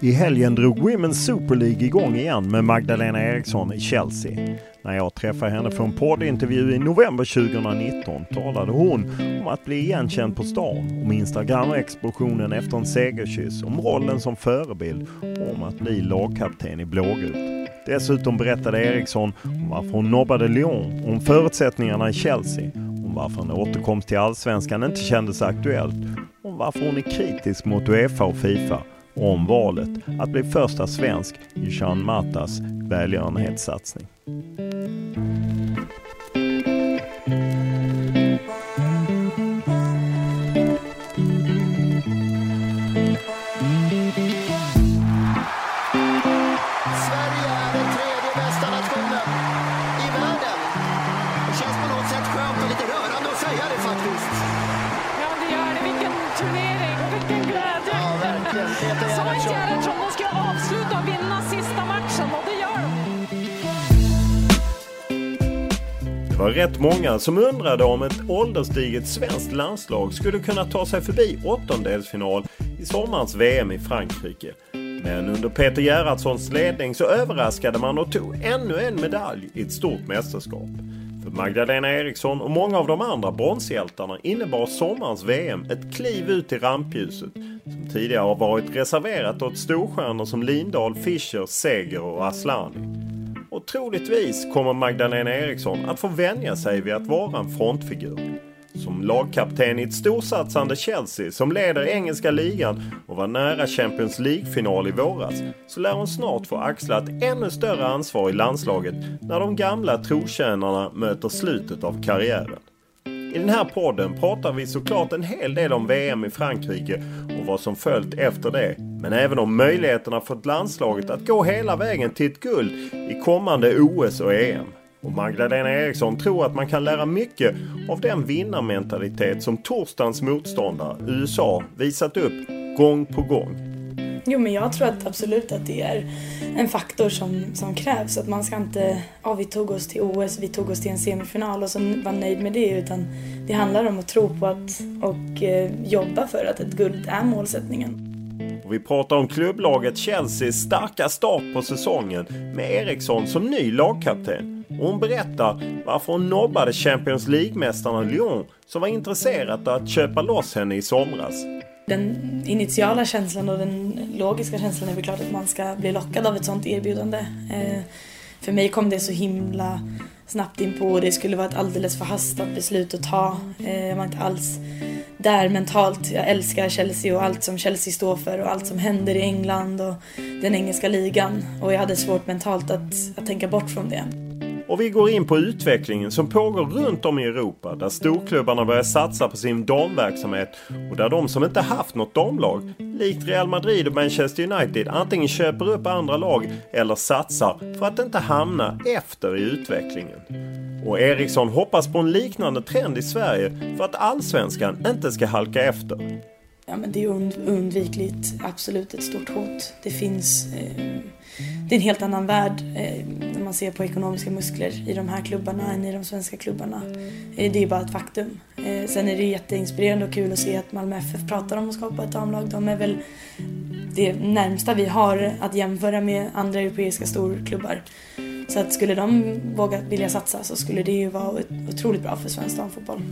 I helgen drog Women's Super League igång igen med Magdalena Eriksson i Chelsea. När jag träffade henne för en poddintervju i november 2019 talade hon om att bli igenkänd på stan, om Instagram-explosionen efter en segerkyss, om rollen som förebild och om att bli lagkapten i blågult. Dessutom berättade Eriksson om varför hon nobbade Lyon, om förutsättningarna i Chelsea, om varför en återkomst till Allsvenskan inte kändes aktuellt, om varför hon är kritisk mot Uefa och Fifa om valet att bli första svensk i Jean Matas välgörenhetssatsning. Var rätt många som undrade om ett ålderstiget svenskt landslag skulle kunna ta sig förbi åttondelsfinal i sommarens VM i Frankrike. Men under Peter Gerhardssons ledning så överraskade man och tog ännu en medalj i ett stort mästerskap. För Magdalena Eriksson och många av de andra bronshjältarna innebar sommarens VM ett kliv ut i rampljuset som tidigare har varit reserverat åt storstjärnor som Lindahl, Fischer, Seger och Aslani. Och troligtvis kommer Magdalena Eriksson att få vänja sig vid att vara en frontfigur. Som lagkapten i ett storsatsande Chelsea som leder engelska ligan och var nära Champions League-final i våras så lär hon snart få axla ett ännu större ansvar i landslaget när de gamla trotjänarna möter slutet av karriären. I den här podden pratar vi såklart en hel del om VM i Frankrike och vad som följt efter det. Men även om möjligheterna för landslaget att gå hela vägen till ett guld i kommande OS och EM. Och Magdalena Eriksson tror att man kan lära mycket av den vinnarmentalitet som torsdagens motståndare, USA, visat upp gång på gång. Jo men jag tror att absolut att det är en faktor som, som krävs. Att man ska inte, ja vi tog oss till OS, vi tog oss till en semifinal och så vara nöjd med det. Utan det handlar om att tro på att och eh, jobba för att ett guld är målsättningen. Och vi pratar om klubblaget Chelseas starka start på säsongen med Eriksson som ny lagkapten. Och hon berättar varför hon nobbade Champions League-mästarna Lyon som var intresserat av att köpa loss henne i somras. Den initiala känslan och den logiska känslan är väl klart att man ska bli lockad av ett sånt erbjudande. Eh, för mig kom det så himla snabbt in på och det skulle vara ett alldeles förhastat beslut att ta. Eh, jag var inte alls där mentalt. Jag älskar Chelsea och allt som Chelsea står för och allt som händer i England och den engelska ligan. Och jag hade svårt mentalt att, att tänka bort från det. Och vi går in på utvecklingen som pågår runt om i Europa där storklubbarna börjar satsa på sin damverksamhet och där de som inte haft något damlag, likt Real Madrid och Manchester United, antingen köper upp andra lag eller satsar för att inte hamna efter i utvecklingen. Och Eriksson hoppas på en liknande trend i Sverige för att allsvenskan inte ska halka efter. Ja, men det är undvikligt. absolut ett stort hot. Det finns... Eh, det är en helt annan värld eh, när man ser på ekonomiska muskler i de här klubbarna än i de svenska klubbarna. Eh, det är bara ett faktum. Eh, sen är det jätteinspirerande och kul att se att Malmö FF pratar om att skapa ett damlag. De är väl det närmsta vi har att jämföra med andra europeiska storklubbar. Så att skulle de våga vilja satsa så skulle det ju vara otroligt bra för svensk damfotboll.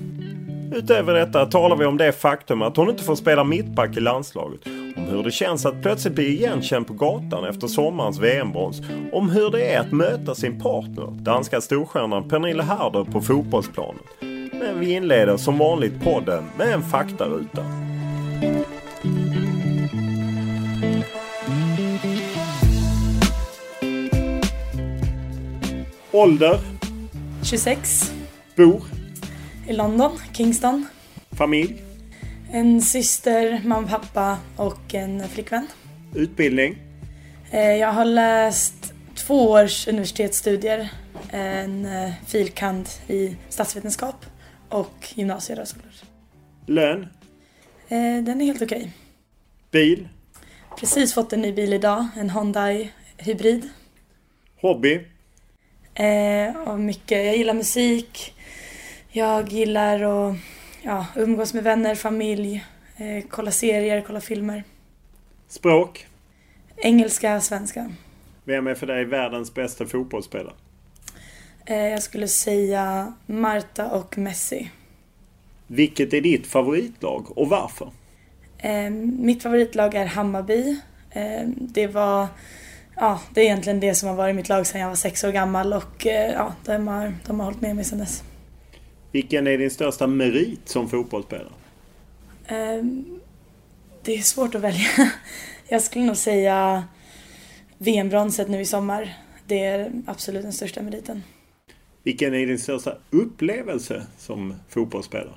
Utöver detta talar vi om det faktum att hon inte får spela mittback i landslaget. Om hur det känns att plötsligt bli igenkänd på gatan efter sommarens VM-brons. Om hur det är att möta sin partner, danska storstjärnan Pernille Harder på fotbollsplanen. Men vi inleder som vanligt podden med en faktaruta. Ålder? 26. Bor? I London, Kingston. Familj? En syster, mamma, pappa och en flickvän. Utbildning? Eh, jag har läst två års universitetsstudier. En eh, filkand i statsvetenskap och gymnasierättsskolor. Lön? Eh, den är helt okej. Bil? Precis fått en ny bil idag, en Hyundai Hybrid. Hobby? och mycket, jag gillar musik, jag gillar att ja, umgås med vänner, familj, eh, kolla serier, kolla filmer. Språk? Engelska, svenska. Vem är för dig världens bästa fotbollsspelare? Eh, jag skulle säga Marta och Messi. Vilket är ditt favoritlag och varför? Eh, mitt favoritlag är Hammarby. Eh, det var ja, det är egentligen det som har varit mitt lag sedan jag var sex år gammal och eh, ja, de har, de har hållit med mig sedan dess. Vilken är din största merit som fotbollsspelare? Ehm, det är svårt att välja. Jag skulle nog säga VM-bronset nu i sommar. Det är absolut den största meriten. Vilken är din största upplevelse som fotbollsspelare?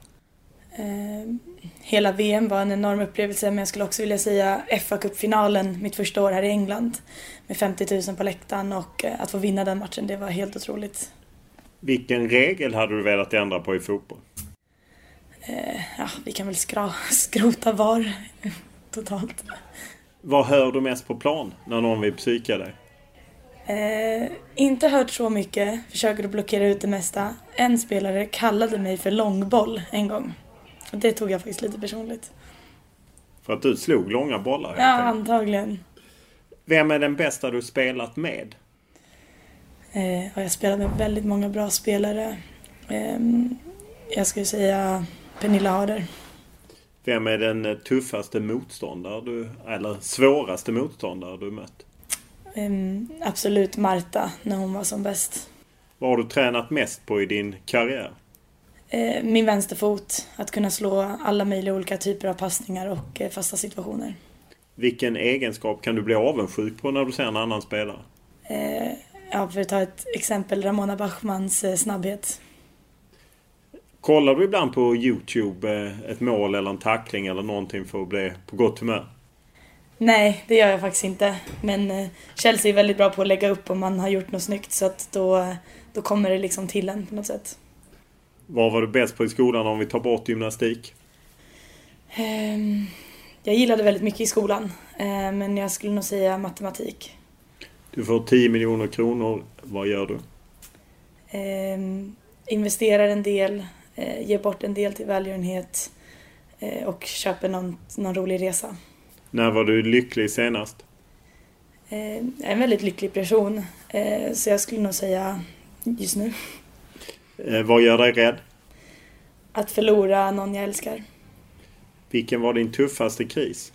Ehm, hela VM var en enorm upplevelse men jag skulle också vilja säga fa Cup-finalen mitt första år här i England med 50 000 på läktaren och eh, att få vinna den matchen det var helt otroligt. Vilken regel hade du velat ändra på i fotboll? Eh, ja, vi kan väl skra, skrota VAR totalt. Vad hör du mest på plan när någon vill psyka dig? Eh, inte hört så mycket, försöker att blockera ut det mesta. En spelare kallade mig för långboll en gång. Och det tog jag faktiskt lite personligt. För att du slog långa bollar? Ja, antagligen. Vem är den bästa du spelat med? Eh, och jag spelat med väldigt många bra spelare. Eh, jag skulle säga Pernilla Harder. Vem är den tuffaste motståndare du, eller svåraste motståndare du mött? Eh, absolut Marta, när hon var som bäst. Vad har du tränat mest på i din karriär? Eh, min vänsterfot, att kunna slå alla möjliga olika typer av passningar och eh, fasta situationer. Vilken egenskap kan du bli avundsjuk på när du ser en annan spelare? Eh, ja, för att ta ett exempel, Ramona Bachmans eh, snabbhet. Kollar du ibland på Youtube eh, ett mål eller en tackling eller någonting för att bli på gott humör? Nej, det gör jag faktiskt inte. Men eh, Chelsea är väldigt bra på att lägga upp om man har gjort något snyggt så att då, då kommer det liksom till en på något sätt. Vad var du bäst på i skolan om vi tar bort gymnastik? Ehm, jag gillade väldigt mycket i skolan, men jag skulle nog säga matematik. Du får 10 miljoner kronor. Vad gör du? Eh, investerar en del, eh, ger bort en del till välgörenhet eh, och köper någon, någon rolig resa. När var du lycklig senast? Eh, jag är en väldigt lycklig person, eh, så jag skulle nog säga just nu. Eh, vad gör dig rädd? Att förlora någon jag älskar. Vilken var din tuffaste kris?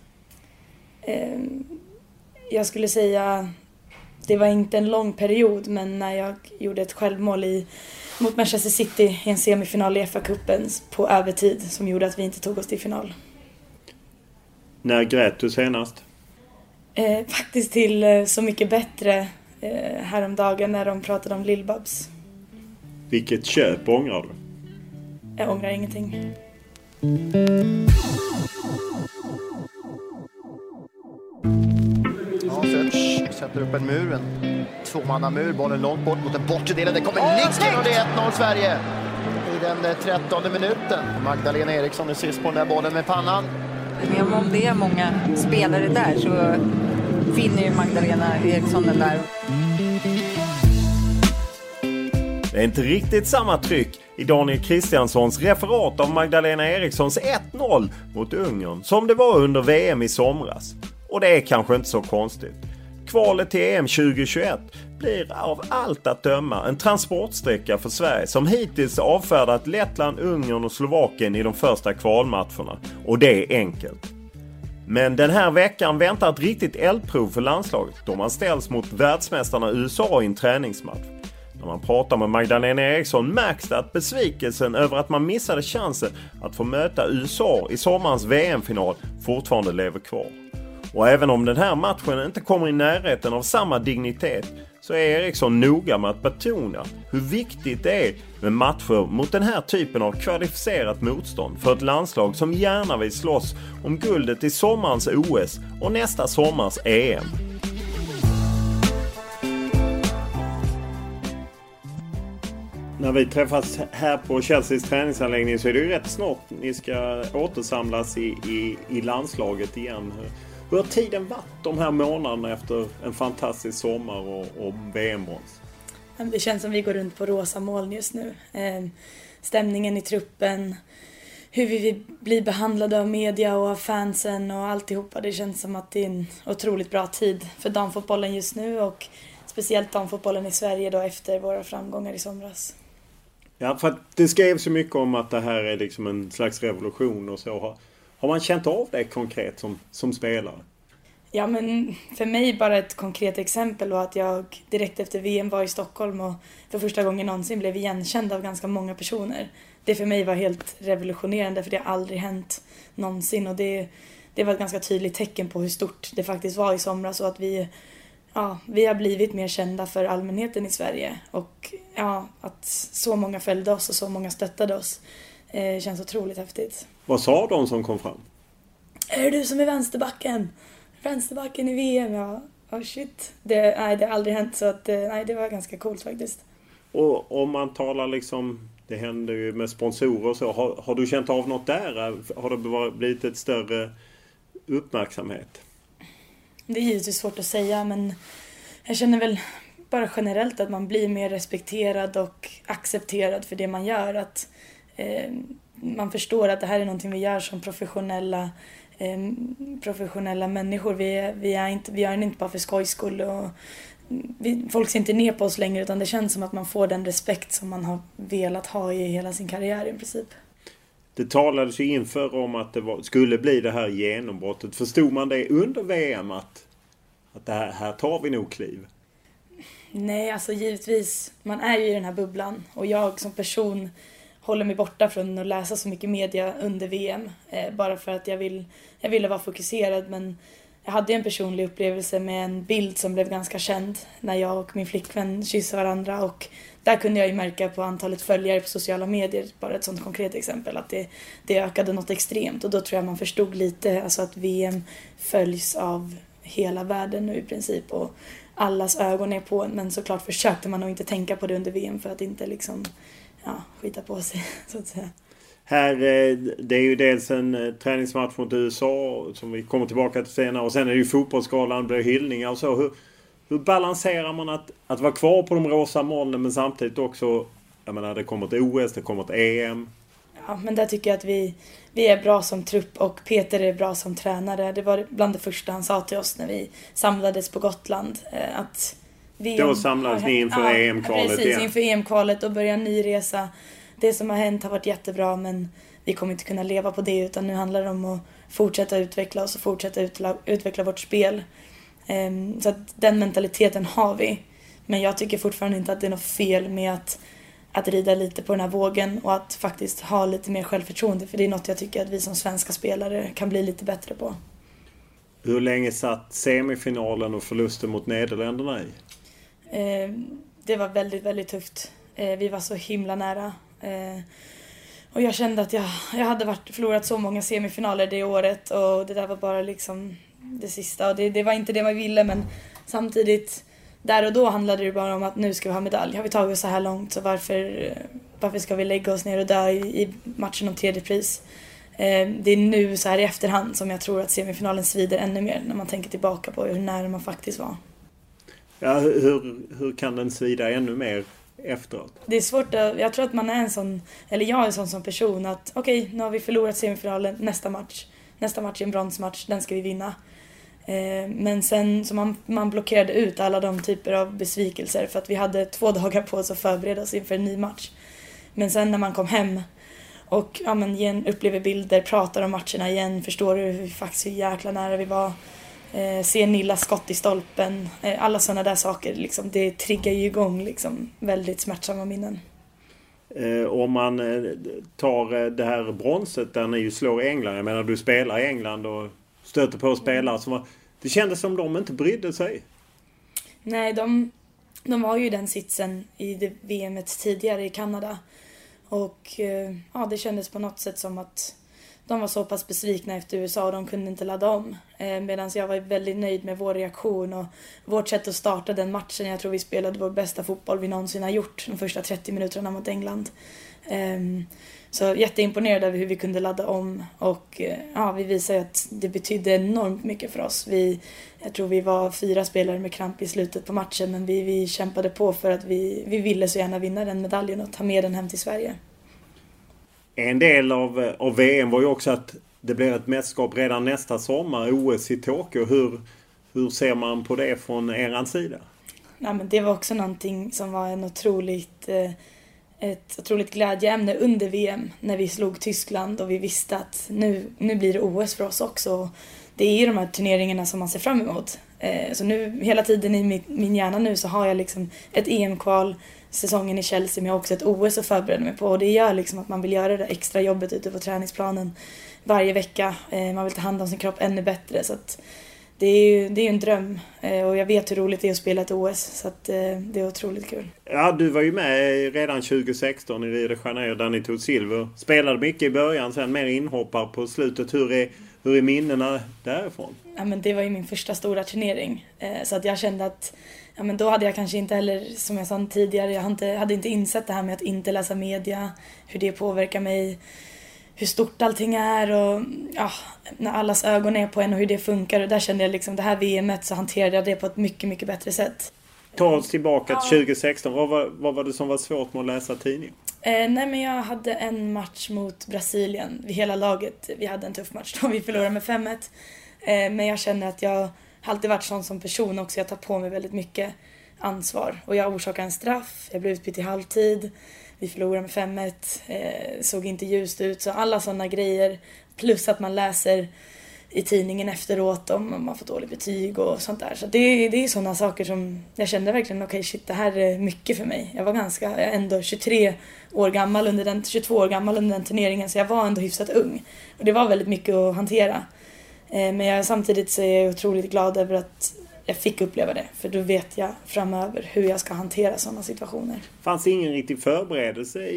Ehm, jag skulle säga det var inte en lång period men när jag gjorde ett självmål i, mot Manchester City i en semifinal i FA-cupen på övertid som gjorde att vi inte tog oss till final. När grät du senast? Eh, faktiskt till eh, Så mycket bättre eh, häromdagen när de pratade om Lill-Babs. Vilket köp ångrar du? Jag ångrar ingenting. Sätter upp en mur, en tvåmannamur. Bollen långt bort mot den bortre delen. Det kommer nicken och det är 1-0 Sverige. I den 13 minuten. Magdalena Eriksson är sist på den där bollen med pannan. Men om det är många spelare där så finner ju Magdalena Eriksson den där. Det är inte riktigt samma tryck i Daniel Kristianssons referat av Magdalena Erikssons 1-0 mot Ungern som det var under VM i somras. Och det är kanske inte så konstigt. Kvalet till EM 2021 blir av allt att döma en transportsträcka för Sverige som hittills avfärdat Lettland, Ungern och Slovakien i de första kvalmatcherna. Och det är enkelt. Men den här veckan väntar ett riktigt eldprov för landslaget då man ställs mot världsmästarna USA i en träningsmatch. När man pratar med Magdalena Eriksson märks det att besvikelsen över att man missade chansen att få möta USA i sommarens VM-final fortfarande lever kvar. Och även om den här matchen inte kommer i närheten av samma dignitet så är Eriksson noga med att betona hur viktigt det är med matcher mot den här typen av kvalificerat motstånd för ett landslag som gärna vill slåss om guldet i sommarens OS och nästa sommars EM. När vi träffas här på Chelseas träningsanläggning så är det ju rätt snart ni ska återsamlas i, i, i landslaget igen. Hur har tiden varit de här månaderna efter en fantastisk sommar och, och VM-brons? Det känns som vi går runt på rosa moln just nu. Eh, Stämningen i truppen, hur vi blir behandlade av media och av fansen och alltihopa. Det känns som att det är en otroligt bra tid för damfotbollen just nu och speciellt damfotbollen i Sverige då efter våra framgångar i somras. Ja, för att det skrevs så mycket om att det här är liksom en slags revolution och så. Har, man känt av det konkret som, som spelare? Ja, men för mig bara ett konkret exempel var att jag direkt efter VM var i Stockholm och för första gången någonsin blev igenkänd av ganska många personer. Det för mig var helt revolutionerande för det har aldrig hänt någonsin och det, det var ett ganska tydligt tecken på hur stort det faktiskt var i somras och att vi, ja, vi har blivit mer kända för allmänheten i Sverige och ja, att så många följde oss och så många stöttade oss eh, känns otroligt häftigt. Vad sa de som kom fram? Är det du som är vänsterbacken? Vänsterbacken i VM, ja. Oh shit. Det, nej, det har aldrig hänt så att, nej, det var ganska coolt faktiskt. Och om man talar liksom, det händer ju med sponsorer och så. Har, har du känt av något där? Har det blivit ett större uppmärksamhet? Det är givetvis svårt att säga men jag känner väl bara generellt att man blir mer respekterad och accepterad för det man gör. Att eh, man förstår att det här är någonting vi gör som professionella eh, professionella människor. Vi, vi, är inte, vi gör det inte bara för skojs skull. Och vi, folk ser inte ner på oss längre utan det känns som att man får den respekt som man har velat ha i hela sin karriär i princip. Det talades ju inför om att det var, skulle bli det här genombrottet. Förstod man det under VM att, att det här, här tar vi nog kliv? Nej, alltså givetvis. Man är ju i den här bubblan och jag som person håller mig borta från att läsa så mycket media under VM. Eh, bara för att jag, vill, jag ville vara fokuserad men jag hade en personlig upplevelse med en bild som blev ganska känd när jag och min flickvän kysste varandra och där kunde jag ju märka på antalet följare på sociala medier, bara ett sånt konkret exempel, att det, det ökade något extremt och då tror jag man förstod lite alltså att VM följs av hela världen nu i princip och allas ögon är på en men såklart försökte man nog inte tänka på det under VM för att inte liksom ja, skita på sig så att säga. Här, eh, det är ju dels en eh, träningsmatch mot USA som vi kommer tillbaka till senare och sen är det ju fotbollsskalan, blir hyllningar och så. Hur, hur balanserar man att, att vara kvar på de rosa molnen men samtidigt också, jag menar det kommer ett OS, det kommer ett EM. Ja, men där tycker jag att vi, vi är bra som trupp och Peter är bra som tränare. Det var bland det första han sa till oss när vi samlades på Gotland. Eh, att VM, Då samlades ni inför ja, EM-kvalet precis, igen? inför EM-kvalet och börjar en ny resa. Det som har hänt har varit jättebra men vi kommer inte kunna leva på det utan nu handlar det om att fortsätta utveckla oss och fortsätta utla, utveckla vårt spel. Um, så att den mentaliteten har vi. Men jag tycker fortfarande inte att det är något fel med att, att rida lite på den här vågen och att faktiskt ha lite mer självförtroende för det är något jag tycker att vi som svenska spelare kan bli lite bättre på. Hur länge satt semifinalen och förlusten mot Nederländerna i? Eh, det var väldigt, väldigt tufft. Eh, vi var så himla nära. Eh, och jag kände att jag, jag hade varit, förlorat så många semifinaler det året och det där var bara liksom det sista. Och det, det var inte det man ville men samtidigt där och då handlade det bara om att nu ska vi ha medalj. Har vi tagit oss så här långt så varför, varför ska vi lägga oss ner och dö i, i matchen om tredje pris? Eh, det är nu så här i efterhand som jag tror att semifinalen svider ännu mer när man tänker tillbaka på hur nära man faktiskt var. Ja, hur, hur kan den svida ännu mer efteråt? Det är svårt att, jag tror att man är en sån, eller jag är en sån som person att okej, okay, nu har vi förlorat semifinalen, nästa match, nästa match är en bronsmatch, den ska vi vinna. Eh, men sen så man, man blockerade ut alla de typer av besvikelser för att vi hade två dagar på oss att förbereda oss inför en ny match. Men sen när man kom hem och ja, men igen, upplever bilder, pratar om matcherna igen, förstår hur, faktiskt hur jäkla nära vi var. Eh, ser Nilla skott i stolpen, eh, alla sådana där saker. Liksom, det triggar ju igång liksom, väldigt smärtsamma minnen. Eh, om man eh, tar eh, det här bronset där ni ju slår England. Jag menar du spelar i England och stöter på spelare som var... Det kändes som de inte brydde sig. Nej, de, de var ju den sitsen i det VMet tidigare i Kanada. Och ja, det kändes på något sätt som att de var så pass besvikna efter USA och de kunde inte ladda om. Eh, Medan jag var väldigt nöjd med vår reaktion och vårt sätt att starta den matchen. Jag tror vi spelade vår bästa fotboll vi någonsin har gjort de första 30 minuterna mot England. Eh, så jätteimponerad över hur vi kunde ladda om och eh, ja, vi visade att det betydde enormt mycket för oss. Vi, jag tror vi var fyra spelare med kramp i slutet på matchen men vi, vi kämpade på för att vi, vi ville så gärna vinna den medaljen och ta med den hem till Sverige. En del av, av VM var ju också att det blir ett mästerskap redan nästa sommar, OS i Tokyo. Hur, hur ser man på det från er sida? Nej, men det var också någonting som var en otroligt eh, ett otroligt glädjeämne under VM när vi slog Tyskland och vi visste att nu, nu blir det OS för oss också. Det är ju de här turneringarna som man ser fram emot. Eh, så nu hela tiden i min hjärna nu så har jag liksom ett EM-kval, säsongen i Chelsea men jag har också ett OS att förbereda mig på och det gör liksom att man vill göra det extra jobbet ute på träningsplanen varje vecka. Eh, man vill ta hand om sin kropp ännu bättre så att det är ju det är en dröm eh, och jag vet hur roligt det är att spela ett OS så att eh, det är otroligt kul. Ja, du var ju med redan 2016 i Rio de Janeiro där ni tog silver. Spelade mycket i början, sen mer inhoppar på slutet. Hur är, hur är minnena därifrån? Ja, men det var ju min första stora turnering så att jag kände att ja, men då hade jag kanske inte heller, som jag sa tidigare, jag hade inte, hade inte insett det här med att inte läsa media, hur det påverkar mig hur stort allting är och ja, när allas ögon är på en och hur det funkar. Och där kände jag liksom det här VMet så hanterade jag det på ett mycket, mycket bättre sätt. Ta oss tillbaka till 2016. Vad var, vad var det som var svårt med att läsa tidningen? Eh, nej men jag hade en match mot Brasilien. Vi hela laget, vi hade en tuff match då. Vi förlorade med 5-1. Eh, men jag känner att jag har alltid varit sån som person också. Jag tar på mig väldigt mycket ansvar. Och jag orsakade en straff, jag blev utbytt i halvtid vi förlorade med 5-1, eh, såg inte ljust ut. Så alla sådana grejer. Plus att man läser i tidningen efteråt om man får dåligt betyg och sånt där. Så det, det är sådana saker som jag kände verkligen, okej okay, shit det här är mycket för mig. Jag var ganska, jag är ändå 23 år gammal under den, 22 år gammal under den turneringen så jag var ändå hyfsat ung. Och det var väldigt mycket att hantera. Eh, men jag, samtidigt så är jag otroligt glad över att jag fick uppleva det. För då vet jag framöver hur jag ska hantera sådana situationer. Fanns det ingen riktig förberedelse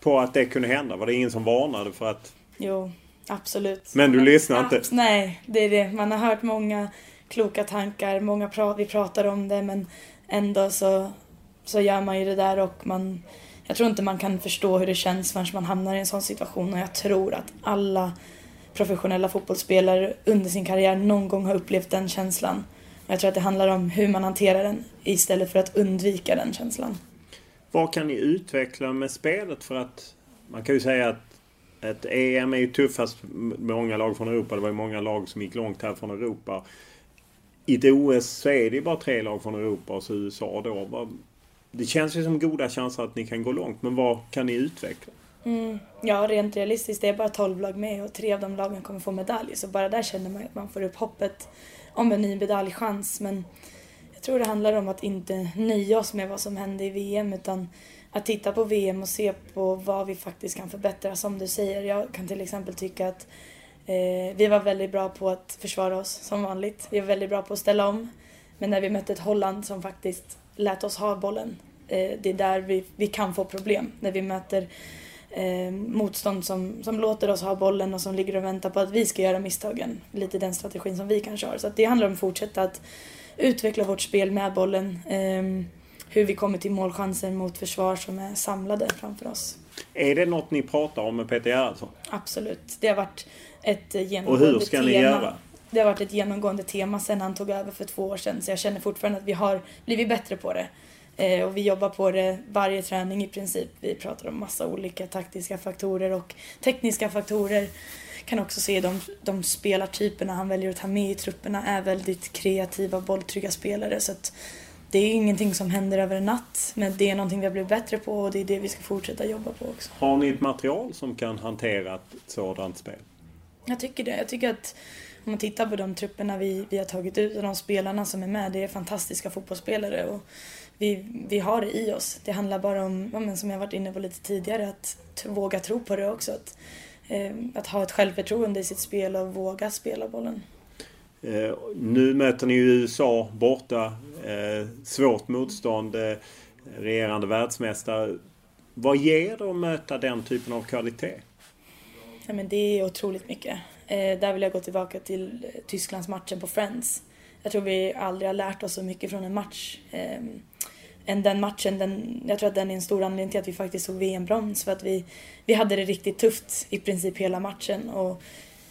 på att det kunde hända? Var det ingen som varnade för att... Jo, absolut. Men du lyssnar inte? Nej, det är det. Man har hört många kloka tankar, många pra vi pratar om det men ändå så, så gör man ju det där och man... Jag tror inte man kan förstå hur det känns förrän man hamnar i en sån situation och jag tror att alla professionella fotbollsspelare under sin karriär någon gång har upplevt den känslan. Jag tror att det handlar om hur man hanterar den istället för att undvika den känslan. Vad kan ni utveckla med spelet för att man kan ju säga att ett EM är ju tuffast med många lag från Europa. Det var ju många lag som gick långt här från Europa. I ett OS så är det ju bara tre lag från Europa och så USA då. Det känns ju som goda chanser att ni kan gå långt, men vad kan ni utveckla? Mm. Ja, rent realistiskt, det är bara 12 lag med och tre av de lagen kommer få medalj. Så bara där känner man att man får upp hoppet om en ny medaljchans. Men jag tror det handlar om att inte nöja oss med vad som hände i VM utan att titta på VM och se på vad vi faktiskt kan förbättra. Som du säger, jag kan till exempel tycka att eh, vi var väldigt bra på att försvara oss som vanligt. Vi var väldigt bra på att ställa om. Men när vi mötte ett Holland som faktiskt lät oss ha bollen eh, det är där vi, vi kan få problem. När vi möter eh, motstånd som, som låter oss ha bollen och som ligger och väntar på att vi ska göra misstagen. Lite den strategin som vi kanske har. Så det handlar om att fortsätta att utveckla vårt spel med bollen. Eh, hur vi kommer till målchanser mot försvar som är samlade framför oss. Är det något ni pratar om med Peter Gerhardsson? Absolut. Det har varit ett genomgående tema. Och hur ska ni göra? Det har varit ett genomgående tema sedan han tog över för två år sedan. Så jag känner fortfarande att vi har blivit bättre på det. Eh, och vi jobbar på det varje träning i princip. Vi pratar om massa olika taktiska faktorer och tekniska faktorer. Kan också se de, de spelartyperna han väljer att ta med i trupperna är väldigt kreativa, bolltrygga spelare. Så att det är ingenting som händer över en natt, men det är någonting vi har blivit bättre på och det är det vi ska fortsätta jobba på också. Har ni ett material som kan hantera ett sådant spel? Jag tycker det. Jag tycker att om man tittar på de trupperna vi, vi har tagit ut och de spelarna som är med, det är fantastiska fotbollsspelare. Och vi, vi har det i oss. Det handlar bara om, ja, men som jag varit inne på lite tidigare, att våga tro på det också. Att, eh, att ha ett självförtroende i sitt spel och våga spela bollen. Eh, nu möter ni ju USA borta. Eh, svårt motstånd. Eh, regerande världsmästare. Vad ger det att möta den typen av kvalitet? Ja, men det är otroligt mycket. Eh, där vill jag gå tillbaka till eh, Tysklandsmatchen på Friends. Jag tror vi aldrig har lärt oss så mycket från en match eh, än den matchen. Den, jag tror att den är en stor anledning till att vi faktiskt tog VM-brons. För att vi, vi hade det riktigt tufft i princip hela matchen och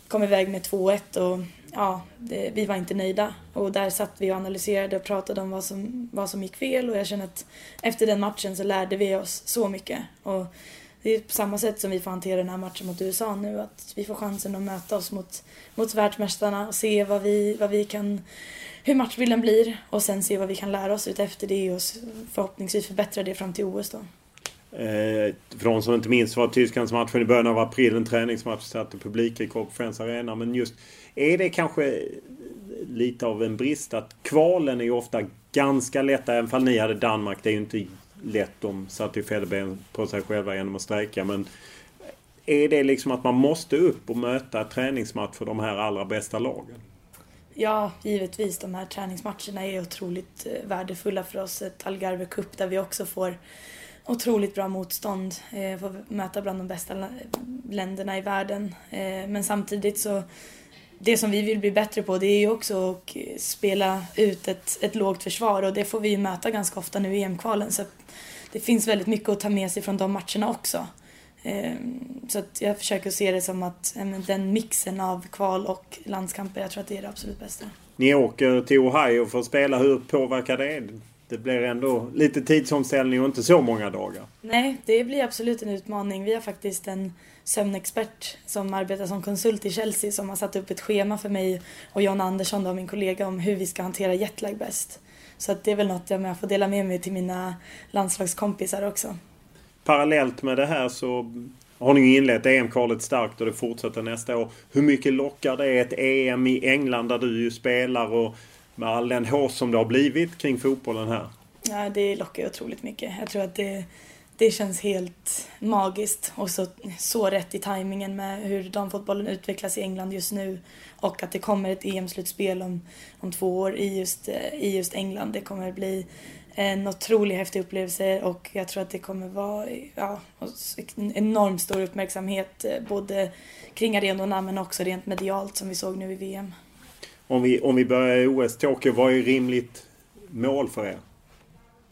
kom iväg med 2-1 och ja, det, vi var inte nöjda. Och där satt vi och analyserade och pratade om vad som, vad som gick fel och jag känner att efter den matchen så lärde vi oss så mycket. Och det är på samma sätt som vi får hantera den här matchen mot USA nu, att vi får chansen att möta oss mot, mot världsmästarna och se vad vi, vad vi kan, hur matchbilden blir och sen se vad vi kan lära oss utefter det och förhoppningsvis förbättra det fram till OS då. Eh, för de som inte minns var Tysklandsmatchen i början av april en träningsmatch satte publikrekord på Friends Arena. Men just, är det kanske lite av en brist att kvalen är ju ofta ganska lätta, även fall ni hade Danmark. Det är ju inte lätt. De satte ju fälleben på sig själva genom att strejka. Men är det liksom att man måste upp och möta träningsmatch för de här allra bästa lagen? Ja, givetvis. De här träningsmatcherna är otroligt eh, värdefulla för oss. Ett Algarve Cup där vi också får otroligt bra motstånd. Eh, får möta bland de bästa länderna i världen. Eh, men samtidigt så det som vi vill bli bättre på det är ju också att eh, spela ut ett, ett lågt försvar och det får vi ju möta ganska ofta nu i EM-kvalen. Så det finns väldigt mycket att ta med sig från de matcherna också. Ehm, så att jag försöker se det som att den mixen av kval och landskamper, jag tror att det är det absolut bästa. Ni åker till Ohio för att spela. Hur påverkar det? Det blir ändå lite tidsomställning och inte så många dagar. Nej, det blir absolut en utmaning. Vi har faktiskt en sömnexpert som arbetar som konsult i Chelsea som har satt upp ett schema för mig och John Andersson, då, min kollega, om hur vi ska hantera jetlag bäst. Så att det är väl något jag får dela med mig till mina landslagskompisar också. Parallellt med det här så har ni ju inlett EM-kvalet starkt och det fortsätter nästa år. Hur mycket lockar det ett EM i England där du ju spelar och med all den hausse som det har blivit kring fotbollen här? Ja, det lockar otroligt mycket. Jag tror att det, det känns helt magiskt och så, så rätt i tajmingen med hur damfotbollen utvecklas i England just nu och att det kommer ett EM-slutspel om, om två år i just, i just England. Det kommer bli en otroligt häftig upplevelse och jag tror att det kommer vara ja, en enormt stor uppmärksamhet eh, både kring arenorna men också rent medialt som vi såg nu i VM. Om vi, om vi börjar i OS Tokyo, vad är rimligt mål för er?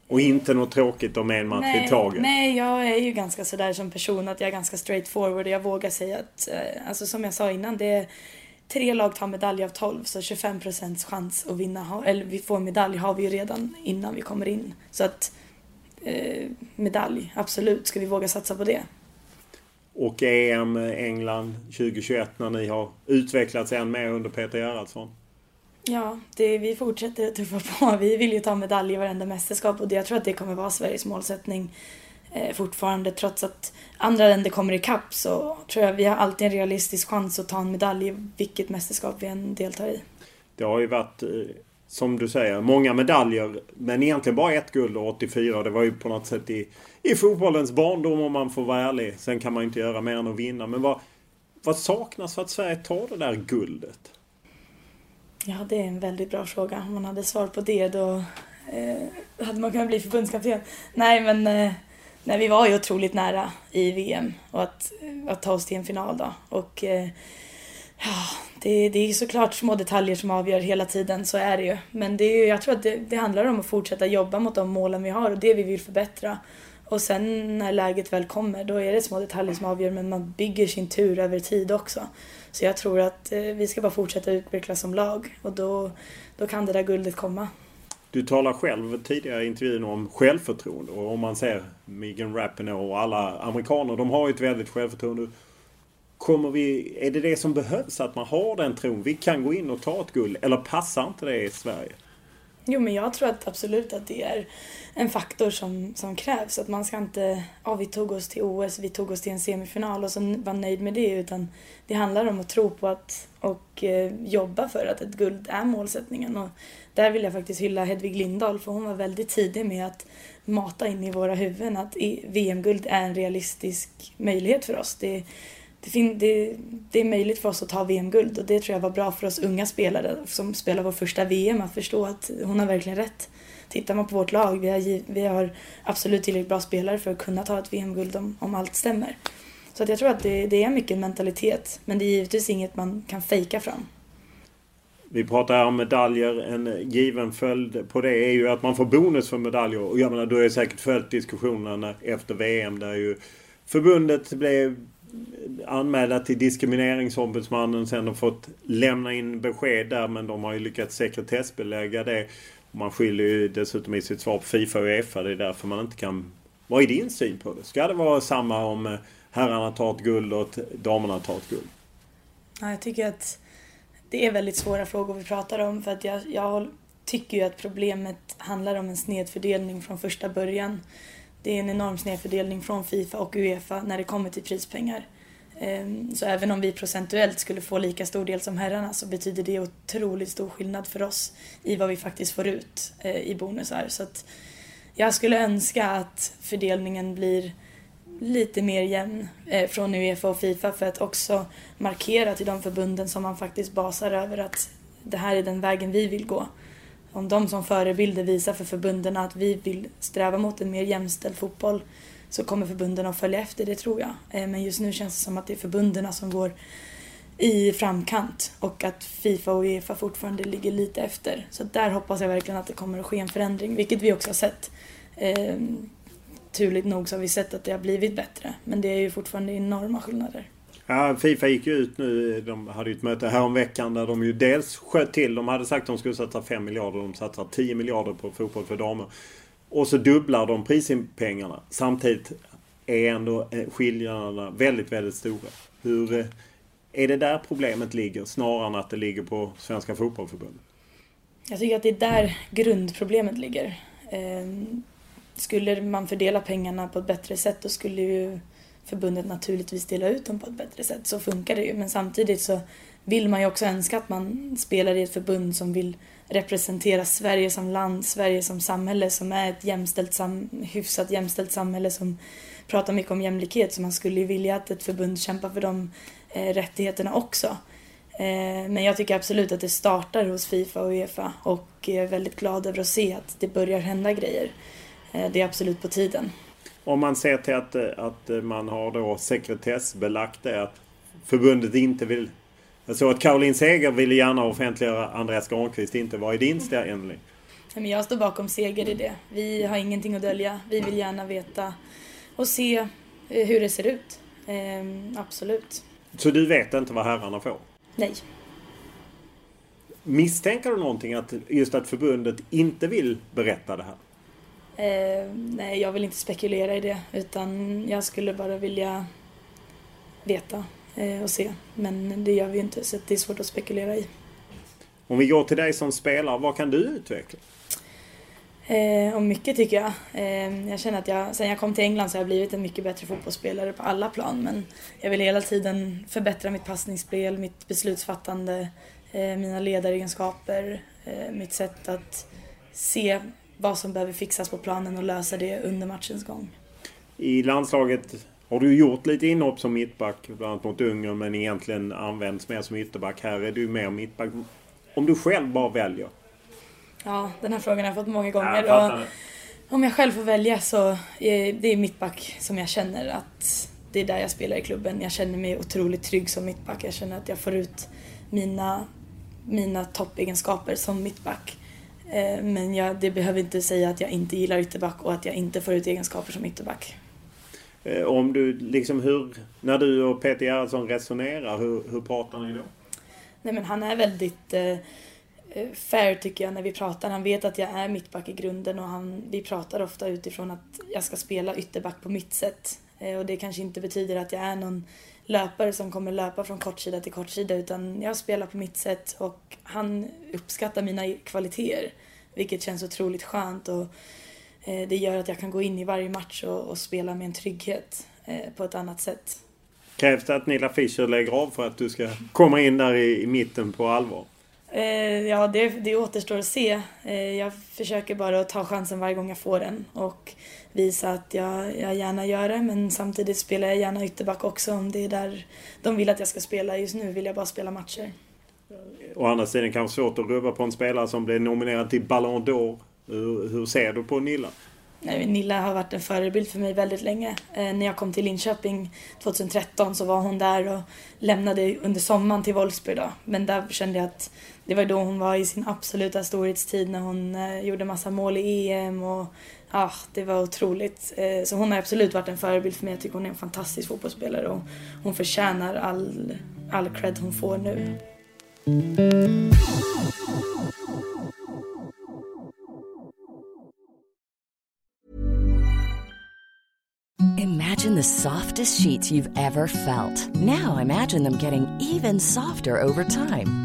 Och inte något tråkigt om en match nej, i taget? Nej, jag är ju ganska sådär som person att jag är ganska straight forward och jag vågar säga att, eh, alltså som jag sa innan, det tre lag tar medalj av 12 så 25 procents chans att vinna, eller vi får medalj har vi ju redan innan vi kommer in. Så att eh, medalj, absolut, ska vi våga satsa på det. Och EM England 2021 när ni har utvecklats än mer under Peter Gerhardsson? Ja, det, vi fortsätter att tuffa på. Vi vill ju ta medalj i varenda mästerskap och det, jag tror att det kommer vara Sveriges målsättning fortfarande. Trots att andra länder kommer ikapp så tror jag vi har alltid en realistisk chans att ta en medalj i vilket mästerskap vi än deltar i. Det har ju varit, eh, som du säger, många medaljer. Men egentligen bara ett guld och 84. Det var ju på något sätt i, i fotbollens barndom om man får vara ärlig. Sen kan man inte göra mer än att vinna. Men vad, vad saknas för att Sverige tar det där guldet? Ja, det är en väldigt bra fråga. Om man hade svar på det då Eh, hade man kunnat bli förbundskapten. Nej men eh, nej, vi var ju otroligt nära i VM och att, att ta oss till en final då. Och eh, ja, det, det är såklart små detaljer som avgör hela tiden, så är det ju. Men det är, jag tror att det, det handlar om att fortsätta jobba mot de målen vi har och det vi vill förbättra. Och sen när läget väl kommer, då är det små detaljer som avgör, men man bygger sin tur över tid också. Så jag tror att eh, vi ska bara fortsätta utvecklas som lag och då, då kan det där guldet komma. Du talar själv tidigare i intervjun om självförtroende och om man ser Megan Rapinoe och alla amerikaner, de har ju ett väldigt självförtroende. Kommer vi, är det det som behövs? Att man har den tron? Vi kan gå in och ta ett guld. Eller passar inte det i Sverige? Jo, men jag tror att absolut att det är en faktor som, som krävs. Att man ska inte, ja vi tog oss till OS, vi tog oss till en semifinal och så var nöjd med det. Utan det handlar om att tro på att och eh, jobba för att ett guld är målsättningen. Och där vill jag faktiskt hylla Hedvig Lindahl för hon var väldigt tidig med att mata in i våra huvuden att VM-guld är en realistisk möjlighet för oss. Det, det, det, det, är möjligt för oss att ta VM-guld och det tror jag var bra för oss unga spelare som spelar vår första VM att förstå att hon har verkligen rätt. Tittar man på vårt lag, vi har, vi har absolut tillräckligt bra spelare för att kunna ta ett VM-guld om, om allt stämmer. Så att jag tror att det, det är mycket mentalitet, men det är givetvis inget man kan fejka fram. Vi pratar här om medaljer. En given följd på det är ju att man får bonus för medaljer. Och jag menar, du har säkert följt diskussionerna efter VM där ju förbundet blev anmälda till Diskrimineringsombudsmannen. Sen har fått lämna in besked där men de har ju lyckats sekretessbelägga det. Man skyller ju dessutom i sitt svar på Fifa och Uefa. Det är därför man inte kan... Vad är din syn på det? Ska det vara samma om eh, herrarna tar ett guld och damerna tar ett guld? Ja, jag tycker att det är väldigt svåra frågor vi pratar om för att jag, jag tycker ju att problemet handlar om en snedfördelning från första början. Det är en enorm snedfördelning från Fifa och Uefa när det kommer till prispengar. Ehm, så även om vi procentuellt skulle få lika stor del som herrarna så betyder det otroligt stor skillnad för oss i vad vi faktiskt får ut eh, i bonusar. Så att jag skulle önska att fördelningen blir lite mer jämn eh, från Uefa och Fifa för att också markera till de förbunden som man faktiskt basar över att det här är den vägen vi vill gå. Om de som förebilder visar för förbunden att vi vill sträva mot en mer jämställd fotboll så kommer förbunden att följa efter, det tror jag. Eh, men just nu känns det som att det är förbunden som går i framkant och att Fifa och Uefa fortfarande ligger lite efter. Så där hoppas jag verkligen att det kommer att ske en förändring, vilket vi också har sett. Ehm, turligt nog så har vi sett att det har blivit bättre. Men det är ju fortfarande enorma skillnader. Ja, Fifa gick ju ut nu. De hade ju ett möte häromveckan där de ju dels sköt till. De hade sagt att de skulle satsa 5 miljarder. De satsar 10 miljarder på fotboll för damer. Och så dubblar de prispengarna. Samtidigt är ändå eh, skillnaderna väldigt, väldigt stora. Hur eh, är det där problemet ligger snarare än att det ligger på Svenska Fotbollförbundet? Jag tycker att det är där grundproblemet ligger. Eh, skulle man fördela pengarna på ett bättre sätt då skulle ju förbundet naturligtvis dela ut dem på ett bättre sätt. Så funkar det ju. Men samtidigt så vill man ju också önska att man spelar i ett förbund som vill representera Sverige som land, Sverige som samhälle som är ett jämställt sam hyfsat jämställt samhälle som pratar mycket om jämlikhet. Så man skulle ju vilja att ett förbund kämpar för de eh, rättigheterna också. Eh, men jag tycker absolut att det startar hos Fifa och Uefa och jag är väldigt glad över att se att det börjar hända grejer. Eh, det är absolut på tiden. Om man ser till att, att man har då sekretessbelagt det att förbundet inte vill... Jag såg att Caroline Seger ville gärna offentliggöra Andreas Granqvist inte. Vad är din ställning? Jag står bakom Seger i det. Vi har ingenting att dölja. Vi vill gärna veta och se eh, hur det ser ut. Ehm, absolut. Så du vet inte vad herrarna får? Nej. Misstänker du någonting att just att förbundet inte vill berätta det här? Eh, nej, jag vill inte spekulera i det utan jag skulle bara vilja veta eh, och se. Men det gör vi ju inte så det är svårt att spekulera i. Om vi går till dig som spelare, vad kan du utveckla? Eh, och mycket tycker jag. Eh, jag känner att jag, sen jag kom till England så har jag blivit en mycket bättre fotbollsspelare på alla plan. Men jag vill hela tiden förbättra mitt passningsspel, mitt beslutsfattande, eh, mina ledaregenskaper, eh, mitt sätt att se vad som behöver fixas på planen och lösa det under matchens gång. I landslaget har du gjort lite inhopp som mittback, bland annat mot Ungern, men egentligen används mer som ytterback. Här är du mer mittback. Om du själv bara väljer, Ja, den här frågan har jag fått många gånger. Ja, om jag själv får välja så är det mittback som jag känner att det är där jag spelar i klubben. Jag känner mig otroligt trygg som mittback. Jag känner att jag får ut mina, mina toppegenskaper som mittback. Eh, men jag, det behöver inte säga att jag inte gillar ytterback och att jag inte får ut egenskaper som ytterback. Eh, om du liksom hur, när du och Peter Gerhardsson resonerar, hur, hur pratar ni då? Nej men han är väldigt eh, eh, fair tycker jag när vi pratar. Han vet att jag är mittback i grunden och han, vi pratar ofta utifrån att jag ska spela ytterback på mitt sätt. Eh, och det kanske inte betyder att jag är någon löpare som kommer löpa från kortsida till kortsida utan jag spelar på mitt sätt och han uppskattar mina kvaliteter. Vilket känns otroligt skönt och eh, det gör att jag kan gå in i varje match och, och spela med en trygghet eh, på ett annat sätt. Krävs det att Nilla Fischer lägger av för att du ska komma in där i, i mitten på allvar? Eh, ja, det, det återstår att se. Jag försöker bara att ta chansen varje gång jag får den och visa att jag, jag gärna gör det men samtidigt spelar jag gärna ytterback också om det är där de vill att jag ska spela. Just nu vill jag bara spela matcher. Å andra sidan kanske svårt att rubba på en spelare som blev nominerad till Ballon d'Or. Hur, hur ser du på Nilla? Nej, Nilla har varit en förebild för mig väldigt länge. Eh, när jag kom till Linköping 2013 så var hon där och lämnade under sommaren till Wolfsburg då. Men där kände jag att det var då hon var i sin absoluta storhetstid när hon eh, gjorde massa mål i EM och ja, det var otroligt. Eh, så hon har absolut varit en förebild för mig. Jag tycker hon är en fantastisk fotbollsspelare och hon förtjänar all, all cred hon får nu. Imagine the softest sheets you've ever felt. Now imagine them getting even softer over time.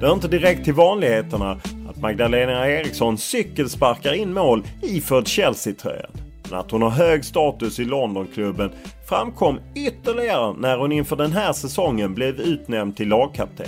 Det hör inte direkt till vanligheterna att Magdalena Eriksson cykelsparkar in mål iförd Chelsea-tröjan. Men att hon har hög status i Londonklubben framkom ytterligare när hon inför den här säsongen blev utnämnd till lagkapten.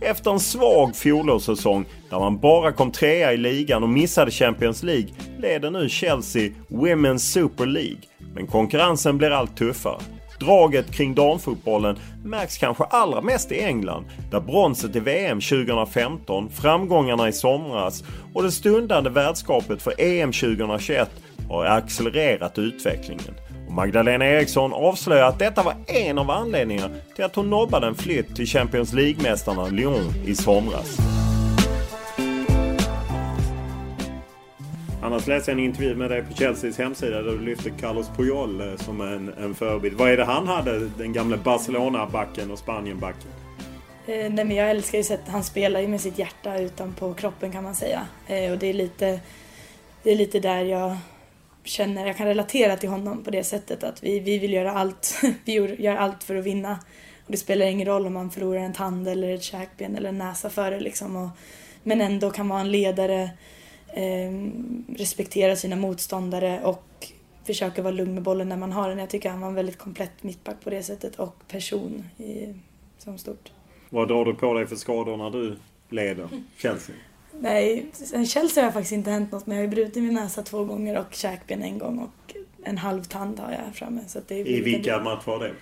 Efter en svag fjolårssäsong där man bara kom trea i ligan och missade Champions League leder nu Chelsea Women's Super League. Men konkurrensen blir allt tuffare. Draget kring damfotbollen märks kanske allra mest i England där bronset i VM 2015, framgångarna i somras och det stundande värdskapet för EM 2021 har accelererat utvecklingen. Och Magdalena Eriksson avslöjar att detta var en av anledningarna till att hon nobbade en flytt till Champions League-mästarna Lyon i somras. Annars läste jag en intervju med dig på Chelseas hemsida där du lyfter Carlos Puyol eh, som en, en förebild. Vad är det han hade, den gamla Barcelona-backen och Spanien-backen? Eh, nej men jag älskar ju sättet han spelar ju med sitt hjärta utanpå kroppen kan man säga. Eh, och det är lite, det är lite där jag känner, jag kan relatera till honom på det sättet att vi, vi vill göra allt, vi gör allt för att vinna. Och det spelar ingen roll om man förlorar en tand eller ett käkben eller en näsa för det liksom. Och, men ändå kan vara en ledare, eh, respektera sina motståndare och försöka vara lugn med bollen när man har den. Jag tycker han var en väldigt komplett mittback på det sättet och person i, som stort. Vad drar du på dig för skador när du leder Chelsea? Nej, sen Chelsea har jag faktiskt inte hänt något men jag har brutit min näsa två gånger och käkben en gång och en halv tand har jag framme. Så det är I vilka matcher var det?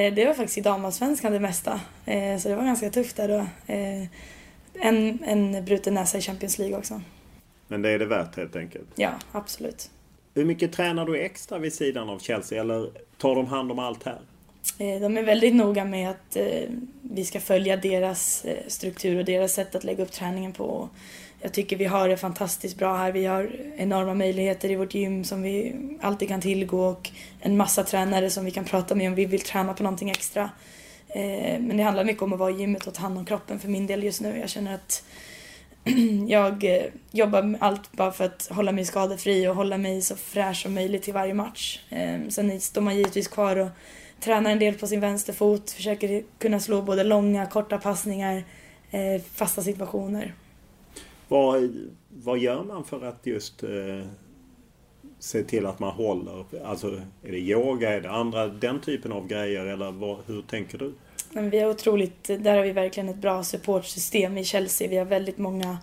Eh, det var faktiskt i damallsvenskan det mesta. Eh, så det var ganska tufft där då. Eh, en, en bruten näsa i Champions League också. Men det är det värt helt enkelt? Ja, absolut. Hur mycket tränar du extra vid sidan av Chelsea eller tar de hand om allt här? De är väldigt noga med att vi ska följa deras struktur och deras sätt att lägga upp träningen på. Jag tycker vi har det fantastiskt bra här. Vi har enorma möjligheter i vårt gym som vi alltid kan tillgå och en massa tränare som vi kan prata med om vi vill träna på någonting extra. Eh, men det handlar mycket om att vara i gymmet och ta hand om kroppen för min del just nu. Jag känner att jag eh, jobbar med allt bara för att hålla mig skadefri och hålla mig så fräsch som möjligt till varje match. Eh, sen står man givetvis kvar och tränar en del på sin vänsterfot, försöker kunna slå både långa, korta passningar, eh, fasta situationer. Vad, vad gör man för att just eh, se till att man håller? Alltså är det yoga, är det andra, den typen av grejer eller vad, hur tänker du? Men vi har otroligt, där har vi verkligen ett bra supportsystem i Chelsea. Vi har väldigt många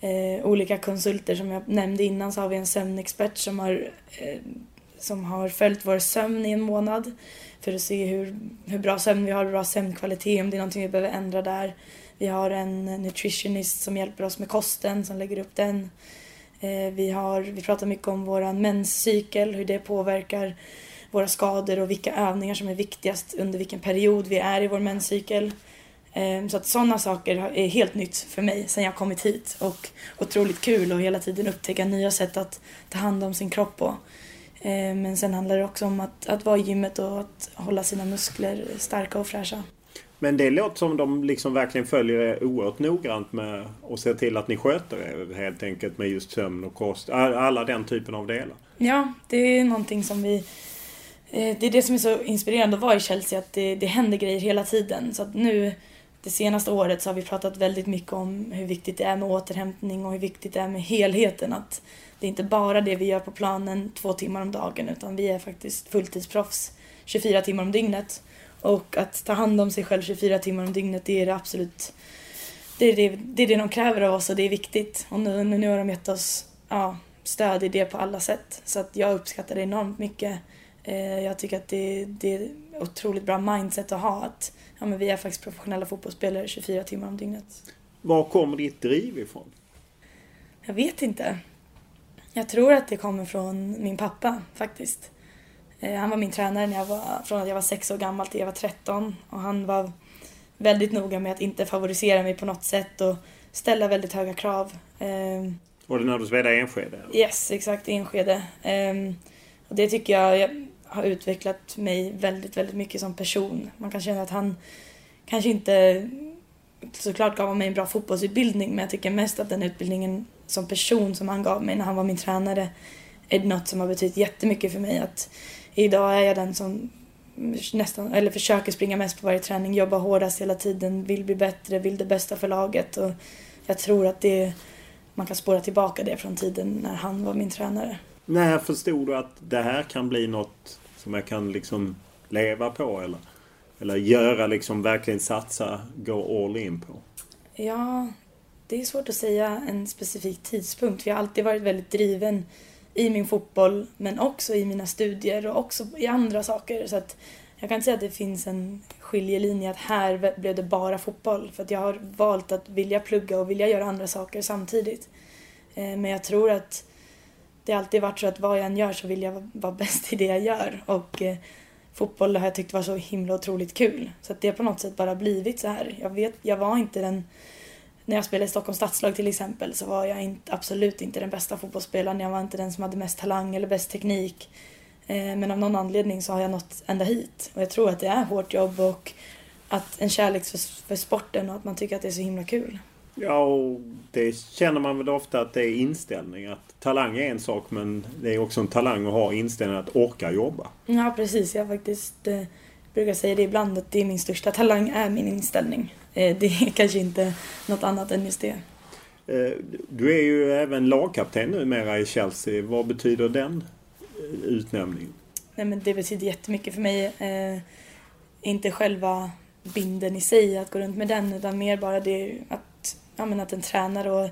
eh, olika konsulter. Som jag nämnde innan så har vi en sömnexpert som har, eh, som har följt vår sömn i en månad för att se hur, hur bra sömn vi har, hur bra sömnkvalitet, om det är någonting vi behöver ändra där. Vi har en nutritionist som hjälper oss med kosten, som lägger upp den. Eh, vi, har, vi pratar mycket om vår menscykel, hur det påverkar våra skador och vilka övningar som är viktigast under vilken period vi är i vår menscykel. Eh, så att sådana saker är helt nytt för mig sen jag kommit hit och otroligt kul att hela tiden upptäcka nya sätt att ta hand om sin kropp på. Eh, men sen handlar det också om att, att vara i gymmet och att hålla sina muskler starka och fräscha. Men det låter som de liksom verkligen följer er oerhört noggrant med och ser till att ni sköter er helt enkelt med just sömn och kost. Alla den typen av delar. Ja, det är någonting som vi... Eh, det är det som är så inspirerande att vara i Chelsea, att det, det händer grejer hela tiden. Så att nu, det senaste året, så har vi pratat väldigt mycket om hur viktigt det är med återhämtning och hur viktigt det är med helheten. Att det är inte bara det vi gör på planen två timmar om dagen, utan vi är faktiskt fulltidsproffs 24 timmar om dygnet. Och att ta hand om sig själv 24 timmar om dygnet, det är det absolut... Det är det, det, är det de kräver av oss och det är viktigt. Och nu, nu har de gett oss ja, stöd i det på alla sätt. Så att jag uppskattar det enormt mycket. Eh, jag tycker att det, det är ett otroligt bra mindset att ha. Att ja, men vi är faktiskt professionella fotbollsspelare 24 timmar om dygnet. Var kommer ditt driv ifrån? Jag vet inte. Jag tror att det kommer från min pappa faktiskt. Eh, han var min tränare när jag var, från att jag var sex år gammal till jag var 13 och han var väldigt noga med att inte favorisera mig på något sätt och ställa väldigt höga krav. Ehm, var det när du spelade i Enskede? Yes, exakt, Enskede. Och det tycker jag har utvecklat mig väldigt, väldigt mycket som person. Man kan känna att han kanske inte såklart gav mig en bra fotbollsutbildning men jag tycker mest att den utbildningen som person som han gav mig när han var min tränare är något som har betytt jättemycket för mig. Att Idag är jag den som nästan, eller försöker springa mest på varje träning, jobbar hårdast hela tiden, vill bli bättre, vill det bästa för laget. Och jag tror att det, man kan spåra tillbaka det från tiden när han var min tränare. När förstod du att det här kan bli något som jag kan liksom leva på eller, eller göra liksom verkligen satsa, gå all in på? Ja, det är svårt att säga en specifik tidpunkt. Jag har alltid varit väldigt driven i min fotboll men också i mina studier och också i andra saker. Så att jag kan inte säga att det finns en skiljelinje att här blev det bara fotboll. För att jag har valt att vilja plugga och vilja göra andra saker samtidigt. Eh, men jag tror att det har alltid varit så att vad jag än gör så vill jag vara bäst i det jag gör. Och eh, fotboll har jag tyckt var så himla otroligt kul. Så att det har på något sätt bara blivit så här. Jag vet, jag var inte den när jag spelade i Stockholms stadslag till exempel så var jag inte, absolut inte den bästa fotbollsspelaren. Jag var inte den som hade mest talang eller bäst teknik. Eh, men av någon anledning så har jag nått ända hit. Och jag tror att det är hårt jobb och att en kärlek för, för sporten och att man tycker att det är så himla kul. Ja, och det känner man väl ofta att det är inställning. Att talang är en sak men det är också en talang att ha inställning att orka jobba. Ja, precis. Jag faktiskt eh, brukar säga det ibland att det är min största talang är min inställning. Eh, det är kanske inte något annat än just det. Eh, du är ju även lagkapten numera i Chelsea. Vad betyder den eh, utnämningen? Nej, men det betyder jättemycket för mig. Eh, inte själva binden i sig, att gå runt med den, utan mer bara det att, ja, men att en tränare och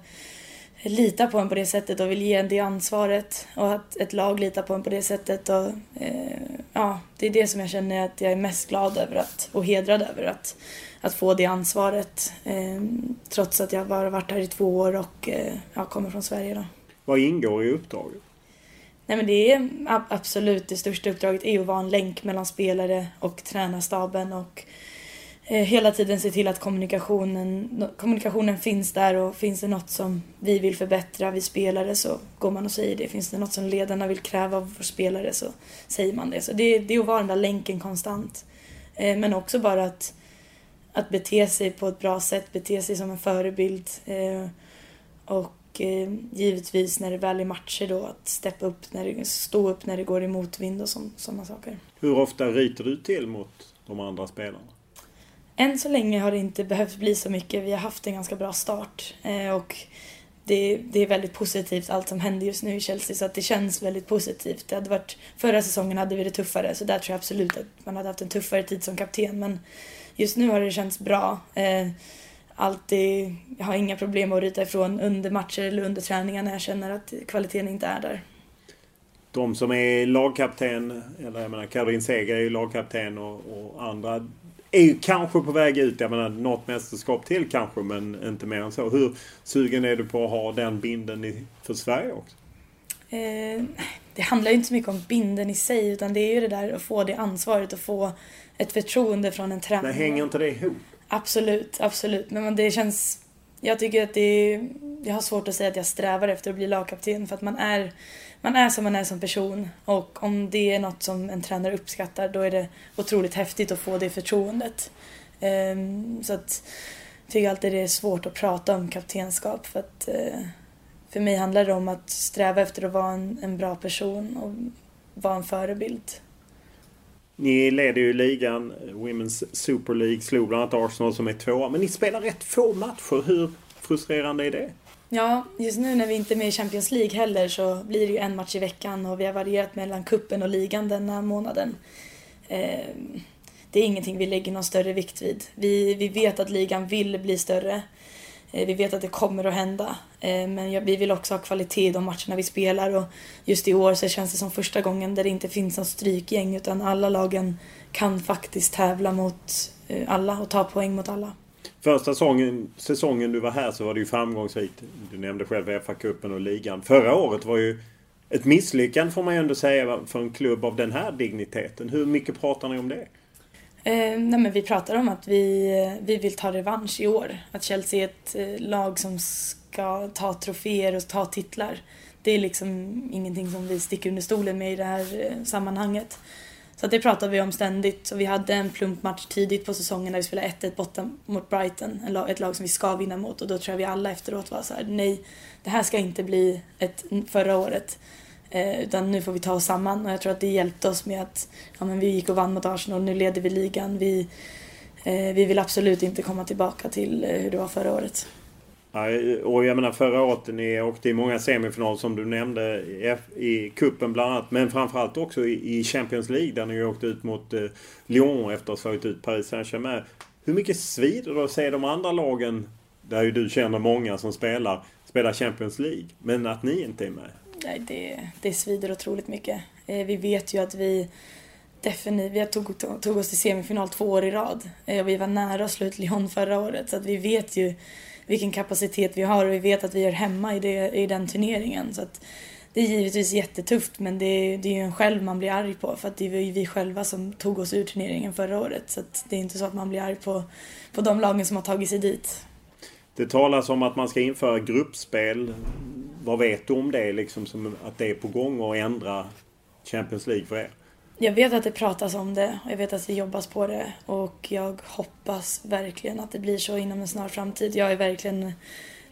litar på en på det sättet och vill ge en det ansvaret och att ett lag litar på en på det sättet. Och, eh, ja, det är det som jag känner att jag är mest glad över att, och hedrad över. Att, att få det ansvaret eh, trots att jag bara varit här i två år och eh, jag kommer från Sverige. Då. Vad ingår i uppdraget? Nej, men det är absolut det största uppdraget är att vara en länk mellan spelare och tränarstaben och Eh, hela tiden se till att kommunikationen, kommunikationen finns där och finns det något som vi vill förbättra, vi spelare, så går man och säger det. Finns det något som ledarna vill kräva av vår spelare så säger man det. Så det, det är att vara den där länken konstant. Eh, men också bara att, att bete sig på ett bra sätt, bete sig som en förebild. Eh, och givetvis när det väl är matcher då att steppa upp, när det, stå upp när det går i motvind och sådana saker. Hur ofta ryter du till mot de andra spelarna? Än så länge har det inte behövt bli så mycket. Vi har haft en ganska bra start eh, och det, det, är väldigt positivt allt som händer just nu i Chelsea så att det känns väldigt positivt. Det hade varit, förra säsongen hade vi det tuffare så där tror jag absolut att man hade haft en tuffare tid som kapten men just nu har det känts bra. Eh, alltid, jag har inga problem att ryta ifrån under matcher eller under träningar när jag känner att kvaliteten inte är där. De som är lagkapten, eller jag menar Caroline Seger är ju lagkapten och, och, andra är ju kanske på väg ut. Jag menar något mästerskap till kanske men inte mer än så. Hur sugen är du på att ha den binden i, för Sverige också? Eh, det handlar ju inte så mycket om binden i sig utan det är ju det där att få det ansvaret och få ett förtroende från en tränare. Men hänger inte det ihop? Absolut, absolut. Men det känns... Jag tycker att det är... Jag har svårt att säga att jag strävar efter att bli lagkapten för att man är, man är som man är som person. Och om det är något som en tränare uppskattar då är det otroligt häftigt att få det förtroendet. Ehm, så att jag tycker alltid det är svårt att prata om kaptenskap för att eh, för mig handlar det om att sträva efter att vara en, en bra person och vara en förebild. Ni leder ju ligan, Women's Super League, slog bland annat Arsenal som är tvåa. Men ni spelar rätt få matcher. Hur frustrerande är det? Ja, just nu när vi inte är med i Champions League heller så blir det ju en match i veckan och vi har varierat mellan kuppen och ligan denna månaden. Ehm, det är ingenting vi lägger någon större vikt vid. Vi, vi vet att ligan vill bli större. Eh, vi vet att det kommer att hända. Ehm, men vi vill också ha kvalitet i de matcherna vi spelar och just i år så känns det som första gången där det inte finns något strykgäng utan alla lagen kan faktiskt tävla mot eh, alla och ta poäng mot alla. Första säsongen, säsongen du var här så var det ju framgångsrikt. Du nämnde själv FA-cupen och ligan. Förra året var ju ett misslyckande får man ju ändå säga för en klubb av den här digniteten. Hur mycket pratar ni om det? Eh, nej men vi pratar om att vi, vi vill ta revansch i år. Att Chelsea är ett eh, lag som ska ta troféer och ta titlar. Det är liksom ingenting som vi sticker under stolen med i det här eh, sammanhanget. Så det pratar vi om ständigt. Så vi hade en plumpmatch tidigt på säsongen där vi spelade 1-1 borta mot Brighton. Ett lag som vi ska vinna mot. Och då tror jag vi alla efteråt var så här: nej, det här ska inte bli ett förra året. Eh, utan nu får vi ta oss samman och jag tror att det hjälpte oss med att ja, men vi gick och vann mot Arsenal, nu leder vi ligan. Vi, eh, vi vill absolut inte komma tillbaka till eh, hur det var förra året. Och jag menar förra året, ni åkte i många semifinaler som du nämnde i kuppen bland annat. Men framförallt också i Champions League där ni åkte ut mot eh, Lyon efter att ha slagit ut Paris Saint-Germain. Hur mycket svider det att se de andra lagen, där ju du känner många som spelar, spela Champions League. Men att ni inte är med? nej, det, det svider otroligt mycket. Eh, vi vet ju att vi definitivt, vi tog, tog, oss till semifinal två år i rad. Eh, och vi var nära att slå ut Lyon förra året så att vi vet ju vilken kapacitet vi har och vi vet att vi är hemma i, det, i den turneringen. Så att det är givetvis jättetufft men det, det är ju en själv man blir arg på för att det var ju vi själva som tog oss ur turneringen förra året. Så att det är inte så att man blir arg på, på de lagen som har tagit sig dit. Det talas om att man ska införa gruppspel. Vad vet du om det? Liksom som att det är på gång att ändra Champions League för er? Jag vet att det pratas om det och jag vet att det jobbas på det och jag hoppas verkligen att det blir så inom en snar framtid. Jag är verkligen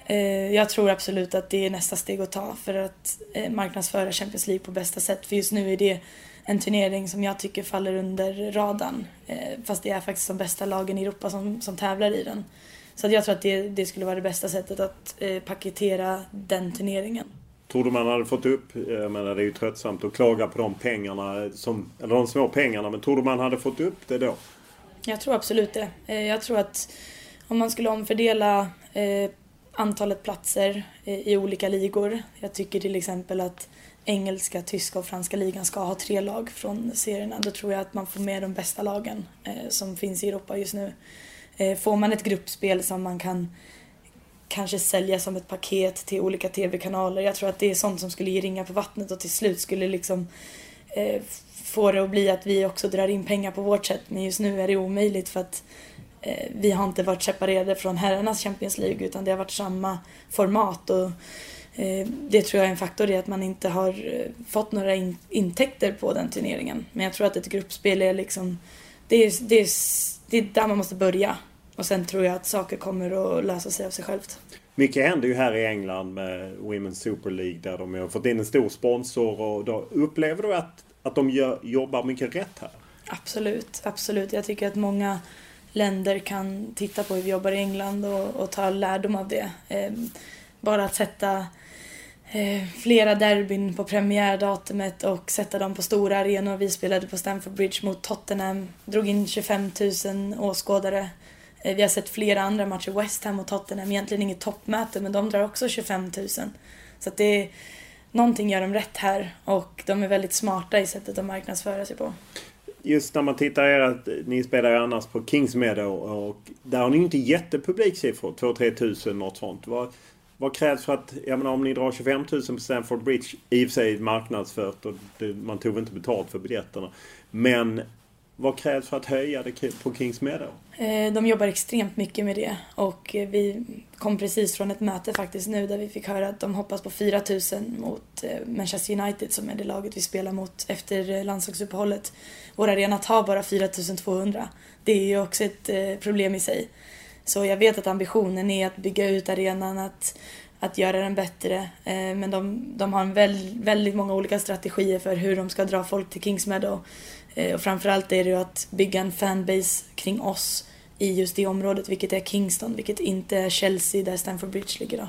eh, jag tror absolut att det är nästa steg att ta för att eh, marknadsföra Champions League på bästa sätt. För just nu är det en turnering som jag tycker faller under radarn. Eh, fast det är faktiskt de bästa lagen i Europa som, som tävlar i den. Så jag tror att det, det skulle vara det bästa sättet att eh, paketera den turneringen. Tror du man hade fått upp, jag menar det är ju tröttsamt att klaga på de pengarna, som, eller de små pengarna, men tror du man hade fått upp det då? Jag tror absolut det. Eh, jag tror att om man skulle omfördela eh, antalet platser eh, i olika ligor. Jag tycker till exempel att engelska, tyska och franska ligan ska ha tre lag från serierna. Då tror jag att man får med de bästa lagen som finns i Europa just nu. Får man ett gruppspel som man kan kanske sälja som ett paket till olika tv-kanaler. Jag tror att det är sånt som skulle ge ringa på vattnet och till slut skulle liksom eh, få det att bli att vi också drar in pengar på vårt sätt. Men just nu är det omöjligt för att eh, vi har inte varit separerade från herrarnas Champions League utan det har varit samma format. Och, eh, det tror jag är en faktor i att man inte har eh, fått några in intäkter på den turneringen. Men jag tror att ett gruppspel är liksom, det är, det är, det är där man måste börja. Och sen tror jag att saker kommer att lösa sig av sig självt. Mycket händer ju här i England med Women's Super League där de har fått in en stor sponsor. Och då upplever du att, att de gör, jobbar mycket rätt här? Absolut, absolut. Jag tycker att många länder kan titta på hur vi jobbar i England och, och ta lärdom av det. Eh, bara att sätta eh, flera derbyn på premiärdatumet och sätta dem på stora arenor. Vi spelade på Stamford Bridge mot Tottenham, drog in 25 000 åskådare. Eh, vi har sett flera andra matcher, West Ham och Tottenham, egentligen inget toppmöte men de drar också 25 000. Så att det är, någonting gör de rätt här och de är väldigt smarta i sättet att marknadsföra sig på. Just när man tittar er, ni spelar ju annars på Kings Meadow och där har ni inte jättepubliksiffror, 2-3 tusen något sånt. Vad, vad krävs för att, jag menar om ni drar 25 000 på Stamford Bridge, i och för sig marknadsfört och det, man tog inte betalt för biljetterna. Men vad krävs för att höja det på Kings Meadow? Eh, de jobbar extremt mycket med det och eh, vi kom precis från ett möte faktiskt nu där vi fick höra att de hoppas på 4000 mot eh, Manchester United som är det laget vi spelar mot efter landslagsuppehållet. Vår arena tar bara 4200. Det är ju också ett problem i sig. Så jag vet att ambitionen är att bygga ut arenan, att, att göra den bättre. Men de, de har en väl, väldigt många olika strategier för hur de ska dra folk till Kings Meadow. Eh, och framförallt är det ju att bygga en fanbase kring oss i just det området, vilket är Kingston, vilket inte är Chelsea där Stamford Bridge ligger då.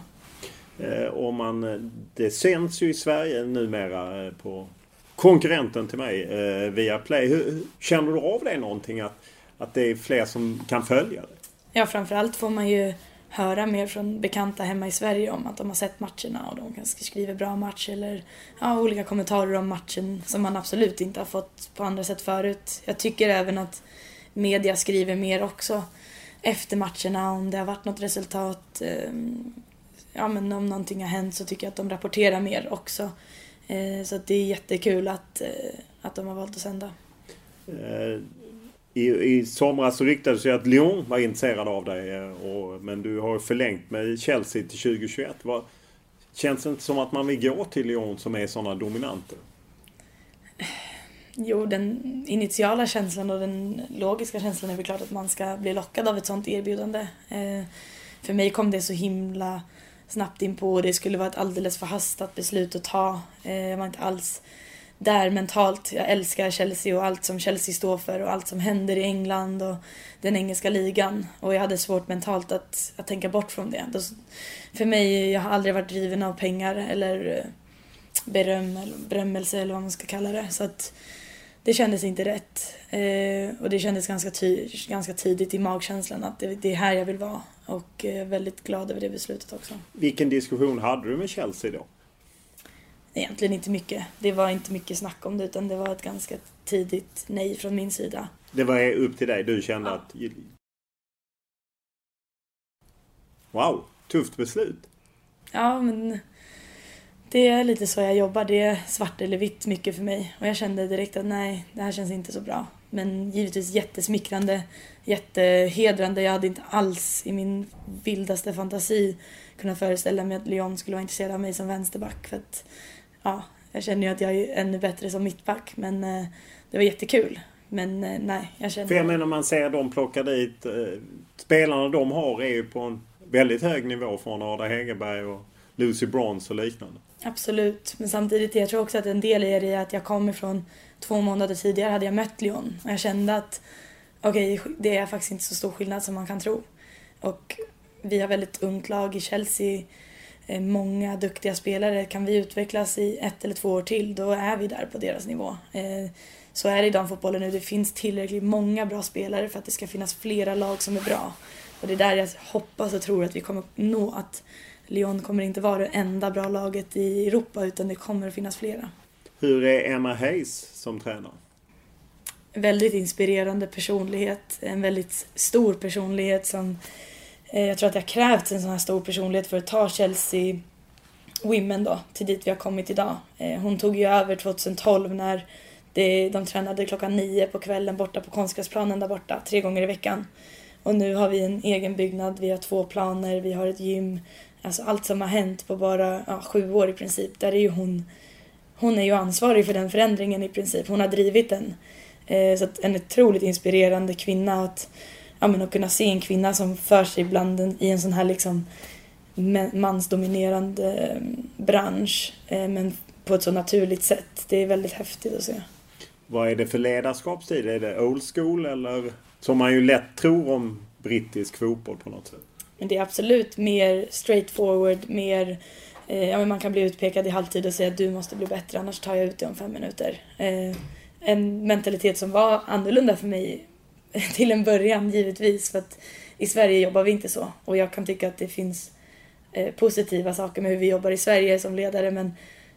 Eh, om man, eh, det sänds ju i Sverige numera på konkurrenten till mig, via Play. Hur, känner du av det någonting? Att, att det är fler som kan följa det? Ja, framförallt får man ju höra mer från bekanta hemma i Sverige om att de har sett matcherna och de kanske skriver bra match eller ja, olika kommentarer om matchen som man absolut inte har fått på andra sätt förut. Jag tycker även att media skriver mer också efter matcherna om det har varit något resultat. Eh, ja, men om någonting har hänt så tycker jag att de rapporterar mer också. Eh, så det är jättekul att, eh, att de har valt att sända. Eh, i, I somras så ryktades det att Lyon var intresserad av dig. Eh, och, men du har förlängt med Chelsea till 2021. Var, känns det inte som att man vill gå till Lyon som är sådana dominanter? Jo, den initiala känslan och den logiska känslan är väl klart att man ska bli lockad av ett sånt erbjudande. Eh, för mig kom det så himla snabbt in på och det skulle vara ett alldeles förhastat beslut att ta. Eh, jag var inte alls där mentalt. Jag älskar Chelsea och allt som Chelsea står för och allt som händer i England och den engelska ligan. Och jag hade svårt mentalt att, att tänka bort från det. Alltså, för mig, jag har aldrig varit driven av pengar eller eh, beröm eller berömmelse eller vad man ska kalla det. Så att det kändes inte rätt. Eh, och det kändes ganska, ty ganska tidigt i magkänslan att det, det, är här jag vill vara. Och jag är väldigt glad över det beslutet också. Vilken diskussion hade du med Chelsea då? Egentligen inte mycket. Det var inte mycket snack om det utan det var ett ganska tidigt nej från min sida. Det var upp till dig? Du kände ja. att... Wow! Tufft beslut. Ja, men det är lite så jag jobbar. Det är svart eller vitt mycket för mig. Och jag kände direkt att nej, det här känns inte så bra. Men givetvis jättesmickrande, jättehedrande. Jag hade inte alls i min vildaste fantasi kunnat föreställa mig att Lyon skulle vara intresserad av mig som vänsterback. För att ja, jag känner ju att jag är ännu bättre som mittback men eh, det var jättekul. Men eh, nej, jag känner... För jag menar man ser dem plocka dit. Eh, spelarna de har är ju på en väldigt hög nivå från Ada Hegerberg och Lucy Bronze och liknande. Absolut, men samtidigt jag tror också att en del är det att jag kom ifrån två månader tidigare hade jag mött Lyon och jag kände att okej, okay, det är faktiskt inte så stor skillnad som man kan tro. Och vi har väldigt ungt lag i Chelsea, många duktiga spelare. Kan vi utvecklas i ett eller två år till, då är vi där på deras nivå. Eh, så är det i damfotbollen nu. Det finns tillräckligt många bra spelare för att det ska finnas flera lag som är bra. Och det är där jag hoppas och tror att vi kommer nå att Lyon kommer inte vara det enda bra laget i Europa utan det kommer att finnas flera. Hur är Emma Hayes som tränare? Väldigt inspirerande personlighet. En väldigt stor personlighet som eh, Eh, jag tror att det har krävts en sån här stor personlighet för att ta Chelsea Women då, till dit vi har kommit idag. Eh, hon tog ju över 2012 när det, de tränade klockan nio på kvällen borta på konstgräsplanen där borta, tre gånger i veckan. Och nu har vi en egen byggnad, vi har två planer, vi har ett gym. Alltså allt som har hänt på bara ja, sju år i princip, där är ju hon hon är ju ansvarig för den förändringen i princip. Hon har drivit den. Eh, så att en otroligt inspirerande kvinna att, ja, men att kunna se en kvinna som för sig bland en, i en sån här liksom mansdominerande eh, bransch eh, men på ett så naturligt sätt. Det är väldigt häftigt att se. Vad är det för ledarskapsstil? Är det old school eller som man ju lätt tror om brittisk fotboll på något sätt? Men det är absolut mer straightforward, mer eh, ja, men man kan bli utpekad i halvtid och säga att du måste bli bättre annars tar jag ut dig om fem minuter. Eh, en mentalitet som var annorlunda för mig till en början givetvis för att i Sverige jobbar vi inte så och jag kan tycka att det finns eh, positiva saker med hur vi jobbar i Sverige som ledare men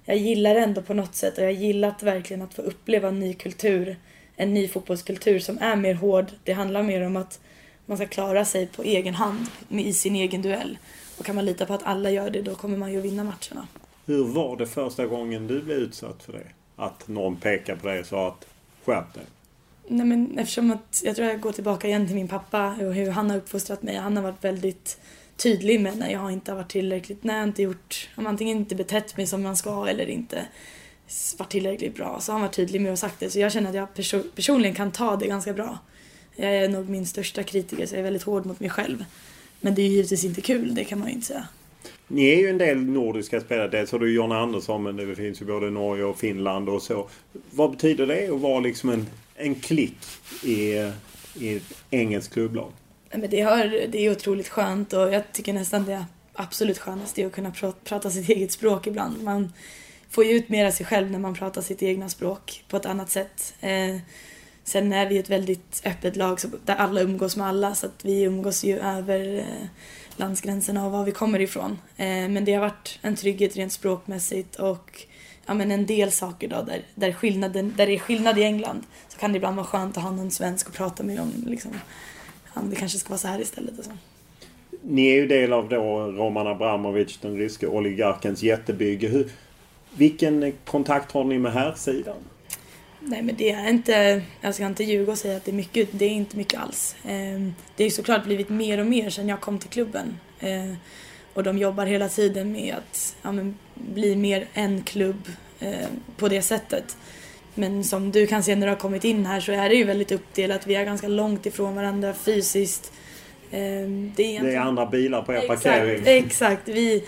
jag gillar ändå på något sätt och jag gillar verkligen att få uppleva en ny kultur. En ny fotbollskultur som är mer hård. Det handlar mer om att man ska klara sig på egen hand i sin egen duell. Och kan man lita på att alla gör det då kommer man ju vinna matcherna. Hur var det första gången du blev utsatt för det? Att någon pekade på dig och sa att skärp dig? Nej men eftersom att jag tror jag går tillbaka igen till min pappa och hur han har uppfostrat mig. Han har varit väldigt tydlig med när jag inte har varit tillräckligt, när jag inte gjort, om antingen inte betett mig som man ska eller inte varit tillräckligt bra. Så han var tydlig med och sagt det. Så jag känner att jag perso personligen kan ta det ganska bra. Jag är nog min största kritiker så jag är väldigt hård mot mig själv. Men det är ju givetvis inte kul, det kan man ju inte säga. Ni är ju en del nordiska spelare. Dels har du John Andersson men det finns ju både Norge och Finland och så. Vad betyder det att vara liksom en, en klick i, i ett engelskt klubblag? Men det, har, det är otroligt skönt och jag tycker nästan det absolut skönaste är att kunna prata, prata sitt eget språk ibland. Man får ju ut mer av sig själv när man pratar sitt egna språk på ett annat sätt. Eh, sen är vi ett väldigt öppet lag där alla umgås med alla så att vi umgås ju över eh, landsgränserna och var vi kommer ifrån. Eh, men det har varit en trygghet rent språkmässigt och ja, men en del saker då där, där, skillnaden, där det är skillnad i England så kan det ibland vara skönt att ha någon svensk att prata med om liksom, det kanske ska vara så här istället. Och så. Ni är ju del av då Roman Abramovic, den ryske oligarkens jättebygge. Hur, vilken kontakt har ni med här sidan? Nej men det är inte, jag ska inte ljuga och säga att det är mycket, det är inte mycket alls. Ehm, det har såklart blivit mer och mer sedan jag kom till klubben. Och de jobbar hela tiden med att ja, bli mer en klubb ehm, på det sättet. Men som du kan se när du har kommit in här så är det ju väldigt uppdelat. Vi är ganska långt ifrån varandra fysiskt. Det är, det är andra bilar på er exakt, parkering. Exakt. Vi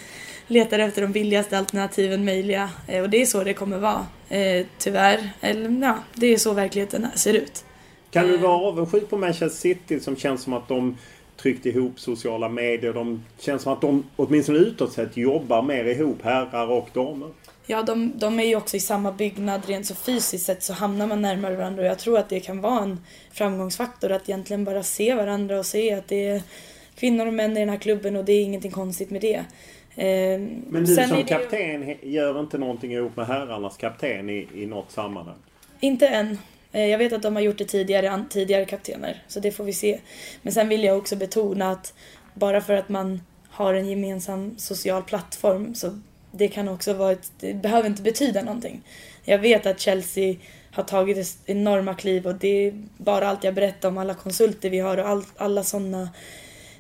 letar efter de billigaste alternativen möjliga. Eh, och det är så det kommer vara. Eh, tyvärr. Eller ja, det är så verkligheten ser ut. Kan du vara avundsjuk på Manchester City som känns som att de tryckt ihop sociala medier. De känns som att de åtminstone utåt sett jobbar mer ihop, herrar och damer. Ja, de, de är ju också i samma byggnad. Rent så fysiskt sett så hamnar man närmare varandra och jag tror att det kan vara en framgångsfaktor att egentligen bara se varandra och se att det är kvinnor och män i den här klubben och det är ingenting konstigt med det. Eh, Men du som kapten ju... gör inte någonting ihop med herrarnas kapten i, i något sammanhang? Inte än. Eh, jag vet att de har gjort det tidigare, tidigare kaptener, så det får vi se. Men sen vill jag också betona att bara för att man har en gemensam social plattform så det kan också vara ett, det behöver inte betyda någonting. Jag vet att Chelsea har tagit enorma kliv och det är bara allt jag berättar om alla konsulter vi har och all, alla sådana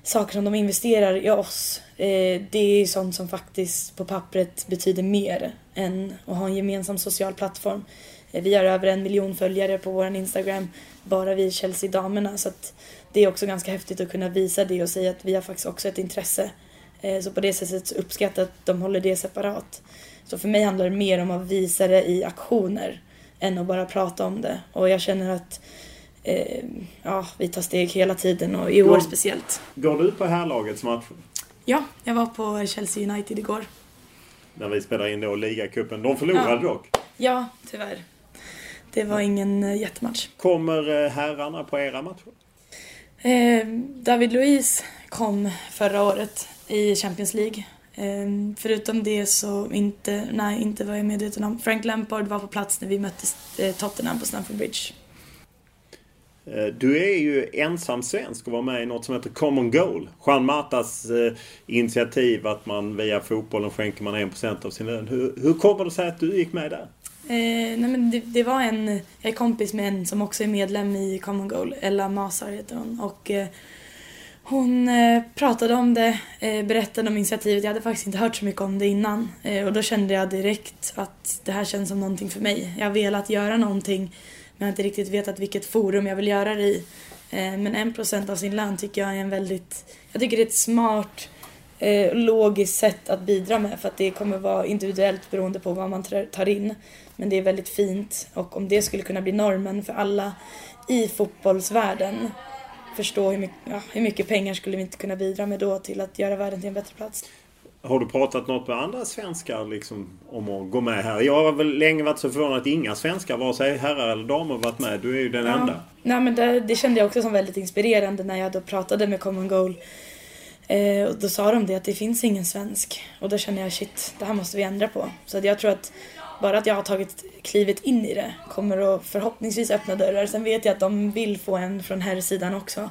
saker som de investerar i oss. Eh, det är sånt som faktiskt på pappret betyder mer än att ha en gemensam social plattform. Eh, vi har över en miljon följare på vår Instagram, bara vi Chelsea-damerna. Så att det är också ganska häftigt att kunna visa det och säga att vi har faktiskt också ett intresse. Eh, så på det sättet uppskattar att de håller det separat. Så för mig handlar det mer om att visa det i aktioner än att bara prata om det. Och jag känner att eh, ja, vi tar steg hela tiden och i år Går- speciellt. Går du på herrlagets match? Ja, jag var på Chelsea United igår. När vi spelar in då ligacupen. De förlorade Ja. dock. Ja, tyvärr. Det var ingen eh, jättematch. Kommer eh, herrarna på era matcher? Eh, David Luiz kom förra året i Champions League. Eh, förutom det så inte, nej, inte var jag medveten om. Frank Lampard var på plats när vi mötte Tottenham på Stamford Bridge. Du är ju ensam svensk och var med i något som heter Common Goal. Juan Matas eh, initiativ att man via fotbollen skänker man 1% av sin lön. Hur, hur kommer det sig att du gick med där? Eh, nej men det, det var en, jag är kompis med en som också är medlem i Common Goal, Ella Masar heter hon. Och, eh, hon eh, pratade om det, eh, berättade om initiativet. Jag hade faktiskt inte hört så mycket om det innan. Eh, och då kände jag direkt att det här känns som någonting för mig. Jag har velat göra någonting men jag har inte riktigt vetat vilket forum jag vill göra det i. Eh, men en procent av sin lön tycker jag är en väldigt, jag tycker det är ett smart eh, logiskt sätt att bidra med för att det kommer vara individuellt beroende på vad man tar- in. Men det är väldigt fint och om det skulle kunna bli normen för alla i fotbollsvärlden förstå hur mycket, ja, hur mycket pengar skulle vi inte kunna bidra med då till att göra världen till en bättre plats. Har du pratat något med andra svenskar liksom, om att gå med här? Jag har väl länge varit så förvånad att inga svenskar, vare sig herrar eller damer, varit med. Du är ju den enda. Nej, men det, det kände jag också som väldigt inspirerande när jag då pratade med Common Goal. Eh, och då sa de det att det finns ingen svensk. Och då kände jag shit, det här måste vi ändra på. Så jag tror att bara att jag har tagit klivet in i det kommer att förhoppningsvis öppna dörrar. Sen vet jag att de vill få en från här sidan också.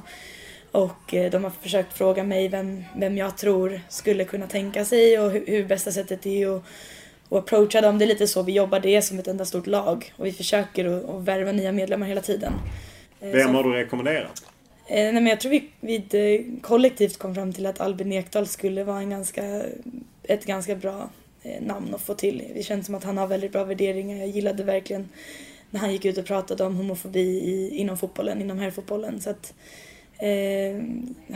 Och eh, de har försökt fråga mig vem, vem jag tror skulle kunna tänka sig och hur, hur bästa sättet är att och approacha dem. Det är lite så vi jobbar, det är som ett enda stort lag. Och vi försöker att, att värva nya medlemmar hela tiden. Eh, Vem har du rekommenderat? Eh, nej, men jag tror vi, vi eh, kollektivt kom fram till att Albin Ekdal skulle vara en ganska, ett ganska bra eh, namn att få till. Det känns som att han har väldigt bra värderingar. Jag gillade verkligen när han gick ut och pratade om homofobi i, inom fotbollen, inom herrfotbollen. Så att, eh,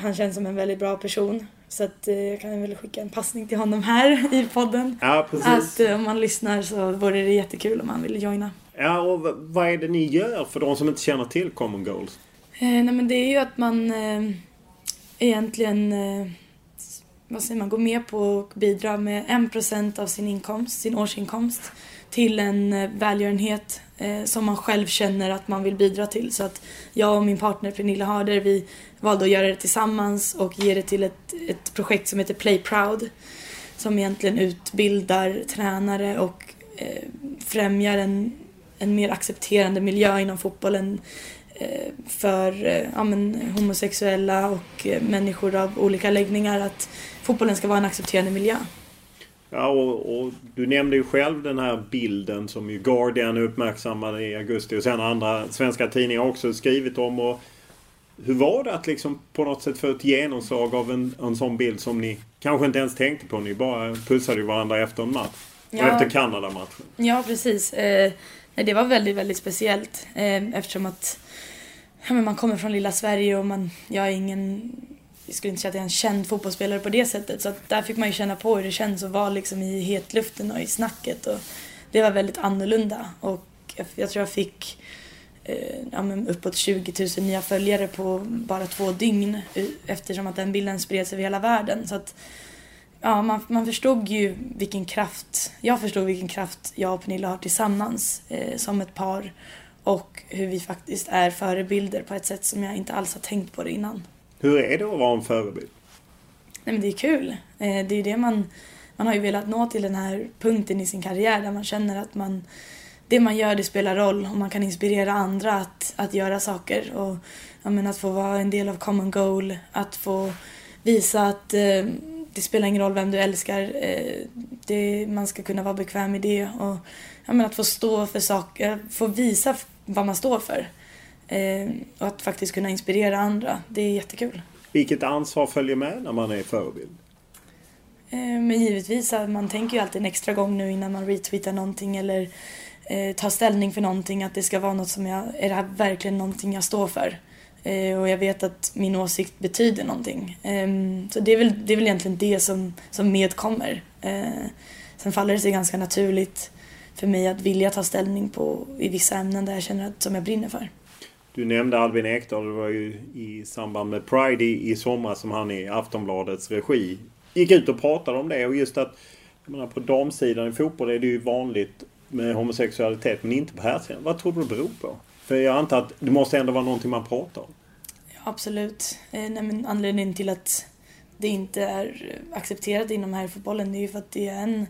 han känns som en väldigt bra person. Så att, eh, jag kan väl skicka en passning till honom här i podden. Ja, precis. Att eh, om man lyssnar så vore det jättekul om han ville joina. Ja, och vad är det ni gör för de som inte känner till Common Goals? Eh, nej men det är ju att man eh, egentligen eh, vad säger man, går med på att bidra med 1% av sin inkomst, sin årsinkomst till en eh, välgörenhet eh, som man själv känner att man vill bidra till. Så att jag och min partner Pernilla Harder vi valde att göra det tillsammans och ge det till ett, ett projekt som heter Play Proud som egentligen utbildar tränare och eh, främjar en, en mer accepterande miljö inom fotbollen för eh, ja, men, homosexuella och eh, människor av olika läggningar att fotbollen ska vara en accepterande miljö. Ja, och, och du nämnde ju själv den här bilden som ju Guardian uppmärksammade i augusti och sen andra svenska tidningar också skrivit om. Och hur var det att liksom på något sätt få ett genomslag av en, en sån bild som ni kanske inte ens tänkte på? Ni bara pussade ju varandra efter en match. Ja. efter Kanada-matchen. Ja, precis. Eh, det var väldigt, väldigt speciellt eh, eftersom att ja, men man kommer från lilla Sverige och man, jag är ingen, jag skulle inte säga att jag är en känd fotbollsspelare på det sättet. Så att där fick man ju känna på hur det känns att vara liksom i hetluften och i snacket. Och det var väldigt annorlunda. Och jag, jag tror jag fick eh, ja, men uppåt 20 000 nya följare på bara två dygn eh, eftersom att den bilden spreds över hela världen. Så att, ja, man, man förstod ju vilken kraft, jag förstod vilken kraft jag och Pernilla har tillsammans eh, som ett par och hur vi faktiskt är förebilder på ett sätt som jag inte alls har tänkt på det innan. Hur är det att vara en förebild? Nej men det är kul. Eh, det är ju det man, man har ju velat nå till den här punkten i sin karriär där man känner att man, det man gör det spelar roll och man kan inspirera andra att, att göra saker. Och ja, men att få vara en del av common goal, att få visa att eh, det spelar ingen roll vem du älskar, eh, det, man ska kunna vara bekväm i det. Och ja, men att få stå för saker, få visa vad man står för. Eh, och att faktiskt kunna inspirera andra, det är jättekul. Vilket ansvar följer med när man är förebild? Eh, Men givetvis, man tänker ju alltid en extra gång nu innan man retweetar någonting eller eh, ta ställning för någonting, att det ska vara något som jag, är det här verkligen någonting jag står för? Eh, och jag vet att min åsikt betyder någonting. Eh, så det är, väl, det är väl egentligen det som, som medkommer. Eh, sen faller det sig ganska naturligt för mig att vilja ta ställning på, i vissa ämnen där jag känner att, som jag brinner för. Du nämnde Albin Ekdal. Det var ju i samband med Pride i, i sommar som han i Aftonbladets regi gick ut och pratade om det. Och just att jag menar, på damsidan i fotboll är det ju vanligt med homosexualitet men inte på herrsidan. Vad tror du det beror på? För jag antar att det måste ändå vara någonting man pratar om. Ja, absolut. Eh, nej, men anledningen till att det inte är accepterat inom herrfotbollen det är ju för att det är en,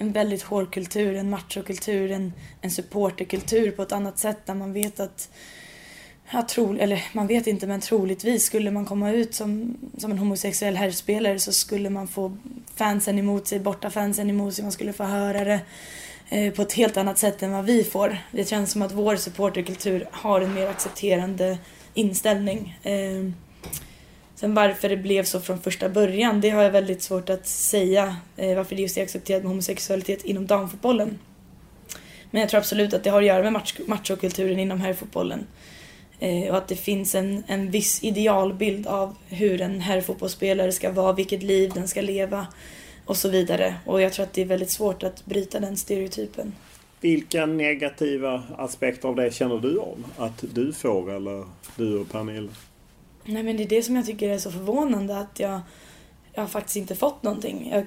en väldigt hård kultur, en machokultur, en, en supporterkultur på ett annat sätt där man vet att Ja, tro, eller man vet inte men troligtvis skulle man komma ut som, som en homosexuell herrspelare så skulle man få fansen emot sig, borta fansen emot sig, man skulle få höra det eh, på ett helt annat sätt än vad vi får. Det känns som att vår supporterkultur har en mer accepterande inställning. Eh, sen varför det blev så från första början, det har jag väldigt svårt att säga. Eh, varför det just är accepterat med homosexualitet inom damfotbollen. Men jag tror absolut att det har att göra med machokulturen inom herrfotbollen. Eh, och att det finns en, en viss idealbild av hur en herrfotbollsspelare ska vara, vilket liv den ska leva och så vidare. Och jag tror att det är väldigt svårt att bryta den stereotypen. Vilka negativa aspekter av det känner du om? Att du får eller du och Pernilla? Nej men det är det som jag tycker är så förvånande att jag, jag har faktiskt inte fått någonting. Jag,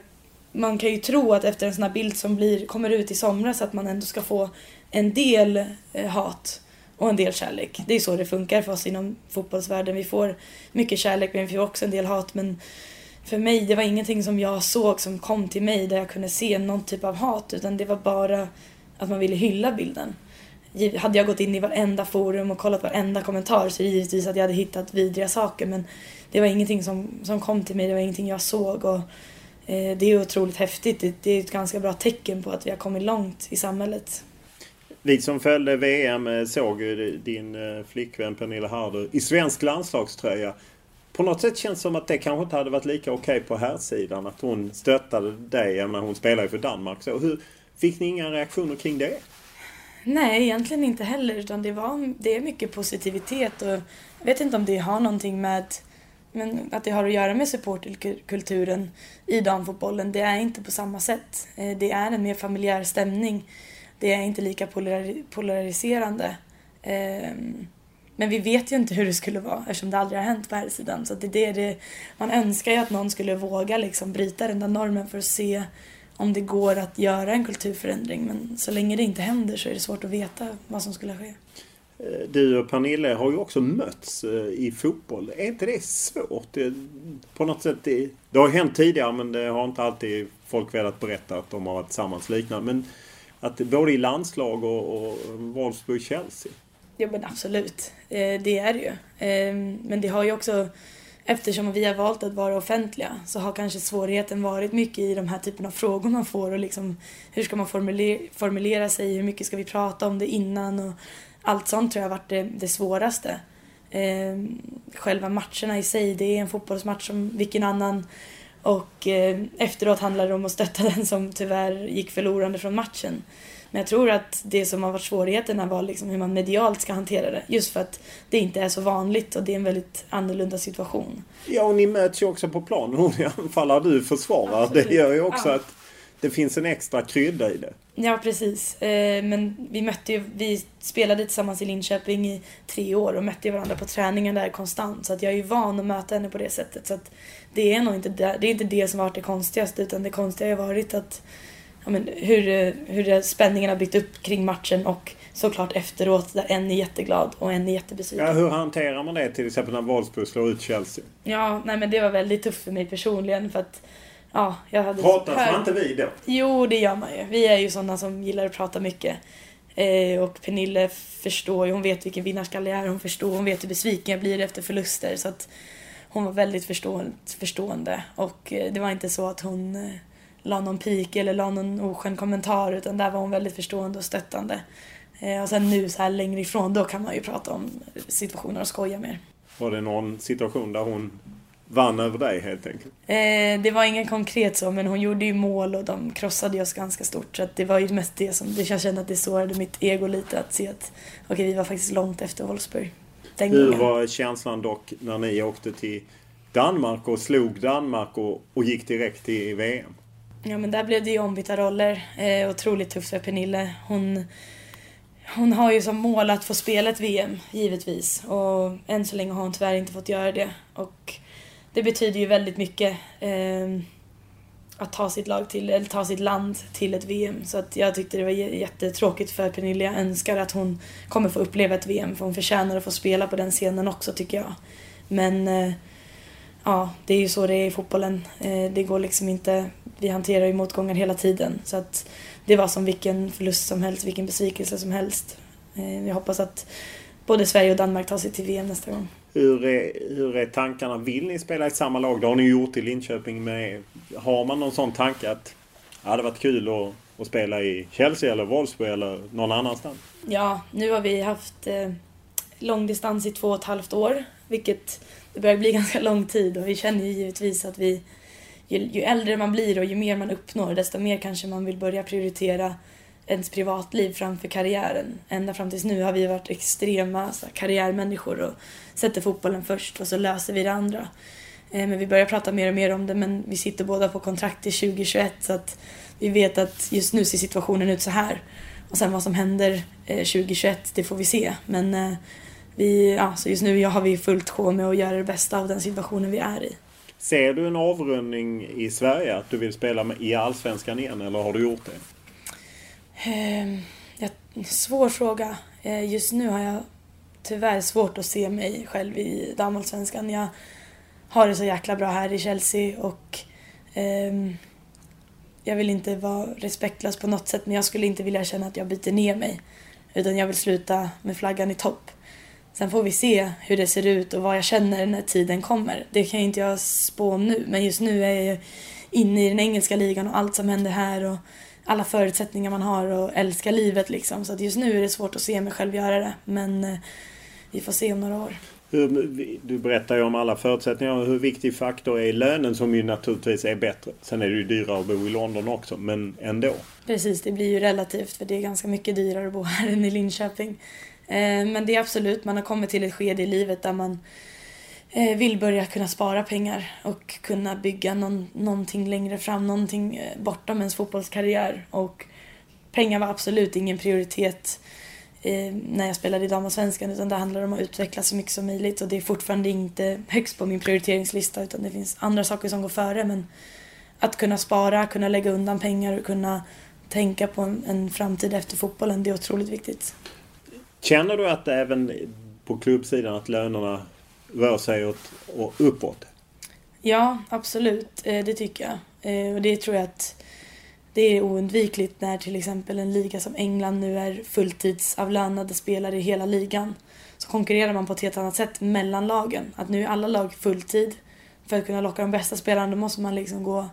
man kan ju tro att efter en sån här bild som blir, kommer ut i somras att man ändå ska få en del eh, hat och en del kärlek. Det är så det funkar för oss inom fotbollsvärlden. Vi får mycket kärlek men vi får också en del hat. Men för mig, det var ingenting som jag såg som kom till mig där jag kunde se någon typ av hat utan det var bara att man ville hylla bilden. Hade jag gått in i varenda forum och kollat varenda kommentar så givetvis att jag hade hittat vidriga saker men det var ingenting som, som kom till mig, det var ingenting jag såg och eh, det är otroligt häftigt. Det, det är ett ganska bra tecken på att vi har kommit långt i samhället. Vi som följde VM eh, såg ju din eh, flickvän Pernilla Harder i svensk landslagströja. På något sätt känns det som att det kanske inte hade varit lika okej okay på här sidan Att hon stöttade dig. Jag menar, hon spelar ju för Danmark. Så hur, fick ni inga reaktioner kring det? Nej, egentligen inte heller. Utan det, var, det är mycket positivitet. Och jag vet inte om det har någonting med men att det har att göra med supporterkulturen i damfotbollen. Det är inte på samma sätt. Eh, det är en mer familjär stämning det är inte lika polariserande. Ehm, men vi vet ju inte hur det skulle vara eftersom det aldrig har hänt på här sidan. Så det är det man önskar ju att någon skulle våga liksom bryta den där normen för att se om det går att göra en kulturförändring. Men så länge det inte händer så är det svårt att veta vad som skulle ske. Eh, du och Pernille har ju också mötts eh, i fotboll. Är inte det svårt? På något sätt, det, det har hänt tidigare men det har inte alltid folk velat berätta att de har varit tillsammans liknande. Men att både i landslag och, och Wolfsburg-Chelsea. Ja men absolut, eh, det är det ju. Men det har ju också, eftersom vi har valt att vara offentliga så har kanske svårigheten varit mycket i de här typen av frågor man får och liksom hur ska man formulera, sig, hur mycket ska vi prata om det innan och allt sånt tror jag har varit det, det svåraste. Eh, själva matcherna i sig, det är en fotbollsmatch som vilken annan och eh, efteråt handlar det om att stötta den som tyvärr gick förlorande från matchen. Men jag tror att det som har varit svårigheterna var liksom hur man medialt ska hantera det. Just för att det inte är så vanligt och det är en väldigt annorlunda situation. Ja, och ni möts ju också på planen. Hon anfaller, du försvarar. Absolut. Det gör ju också ja. att det finns en extra krydda i det. Ja, precis. Eh, men vi mötte ju, vi spelade tillsammans i Linköping i tre år och mötte varandra på träningen där konstant. Så att jag är ju van att möta henne på det sättet. Så att det är nog inte det, det, är inte det som varit det konstigaste utan det konstiga har varit att ja, men hur, hur spänningen har byggt upp kring matchen och såklart efteråt där en är jätteglad och en är jättebesviken. Ja, hur hanterar man det till exempel när Wolfsburg slår ut Chelsea? Ja, nej men det var väldigt tufft för mig personligen för att ja, jag hade... Pratar man inte vi då? Jo, det gör man ju. Vi är ju sådana som gillar att prata mycket. Eh, och Pernille förstår ju, hon vet vilken vinnarskalle jag är, hon förstår, hon vet hur besviken jag blir efter förluster. Så att hon var väldigt förstående och eh, det var inte så att hon eh, la någon pik eller la någon oskön kommentar utan där var hon väldigt förstående och stöttande. Eh, och sen nu så här längre ifrån då kan man ju prata om situationer och skoja mer. Var det någon situation där hon vann över dig helt enkelt? Eh, det var ingen konkret så, men hon gjorde ju mål och de krossade oss ganska stort. Så att det var ju mest det som, det jag kände att det sårade mitt ego lite att se att okej, okay, vi var faktiskt långt efter Wolfsburg. Den Hur gången. var känslan dock när ni åkte till Danmark och slog Danmark och, och gick direkt till VM? Ja men där blev det ju ombytta roller. Eh, otroligt tufft för Pernille. Hon, hon har ju som mål att få spela ett VM, givetvis. Och än så länge har hon tyvärr inte fått göra det. Och det betyder ju väldigt mycket eh, att ta sitt, lag till, eller ta sitt land till ett VM. Så att jag tyckte det var jättetråkigt för Pernilla. Jag önskar att hon kommer få uppleva ett VM för hon förtjänar att få spela på den scenen också tycker jag. Men eh, ja, det är ju så det är i fotbollen. Eh, det går liksom inte, vi hanterar ju motgångar hela tiden. Så att det var som vilken förlust som helst, vilken besvikelse som helst. Eh, jag hoppas att både Sverige och Danmark tar sig till VM nästa gång. Hur är, hur är tankarna? Vill ni spela i samma lag? Det har ni gjort i Linköping. Med, har man någon sån tanke att det hade varit kul att, att spela i Chelsea eller Wolfsburg eller någon annanstans? Ja, nu har vi haft eh, långdistans i två och ett halvt år. Vilket det börjar bli ganska lång tid och vi känner ju givetvis att vi ju, ju äldre man blir och ju mer man uppnår desto mer kanske man vill börja prioritera ens privatliv framför karriären. Ända fram tills nu har vi varit extrema så karriärmänniskor och sätter fotbollen först och så löser vi det andra. Eh, men vi börjar prata mer och mer om det men vi sitter båda på kontrakt till 2021 så att vi vet att just nu ser situationen ut så här. Och sen vad som händer eh, 2021, det får vi se. Men eh, vi, ja, så just nu har vi fullt sjå med att göra det bästa av den situationen vi är i. Ser du en avrundning i Sverige? Att du vill spela i Allsvenskan igen eller har du gjort det? Eh, ja, svår fråga. Eh, just nu har jag tyvärr svårt att se mig själv i damallsvenskan. Jag har det så jäkla bra här i Chelsea och eh, jag vill inte vara respektlös på något sätt men jag skulle inte vilja känna att jag byter ner mig. Utan jag vill sluta med flaggan i topp. Sen får vi se hur det ser ut och vad jag känner när tiden kommer. Det kan jag inte jag spå nu men just nu är jag inne i den engelska ligan och allt som händer här och alla förutsättningar man har och älska livet liksom. Så att just nu är det svårt att se mig själv göra det. Men eh, vi får se om några år. Du berättar ju om alla förutsättningar. Hur viktig faktor är lönen som ju naturligtvis är bättre. Sen är det ju dyrare att bo i London också, men ändå. Precis, det blir ju relativt för det är ganska mycket dyrare att bo här än i Linköping. Eh, men det är absolut, man har kommit till ett skede i livet där man eh, vill börja kunna spara pengar och kunna bygga någon, någonting längre fram, någonting eh, bortom ens fotbollskarriär. Och pengar var absolut ingen prioritet när jag spelade i damallsvenskan utan det handlar om att utvecklas så mycket som möjligt och det är fortfarande inte högst på min prioriteringslista utan det finns andra saker som går före men att kunna spara, kunna lägga undan pengar och kunna tänka på en, en framtid efter fotbollen, det är otroligt viktigt. Känner du att även på klubbsidan att lönerna rör sig åt, och uppåt. Ja, absolut. Eh, det tycker jag. Eh, och det tror jag att det är oundvikligt när till exempel en liga som England nu är fulltidsavlönade spelare i hela ligan. Så konkurrerar man på ett helt annat sätt mellan lagen. Att nu är alla lag fulltid. För att kunna locka de bästa spelarna då måste man liksom gå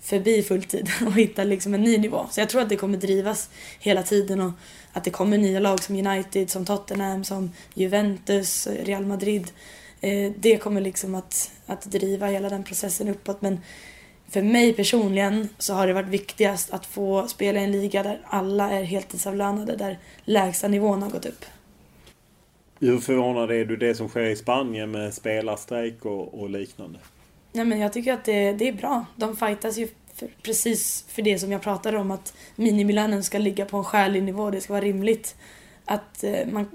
förbi fulltid och hitta liksom en ny nivå. Så jag tror att det kommer drivas hela tiden och att det kommer nya lag som United, som Tottenham, som Juventus, Real Madrid Eh, det kommer liksom att, att driva hela den processen uppåt. Men för mig personligen så har det varit viktigast att få spela i en liga där alla är heltidsavlönade, där lägsta nivån har gått upp. Hur förvånad är du det som sker i Spanien med spelarstrejk och, och liknande? Nej, men jag tycker att det, det är bra. De fightas ju för, precis för det som jag pratade om, att minimilönen ska ligga på en skälig nivå. Det ska vara rimligt att, eh, man,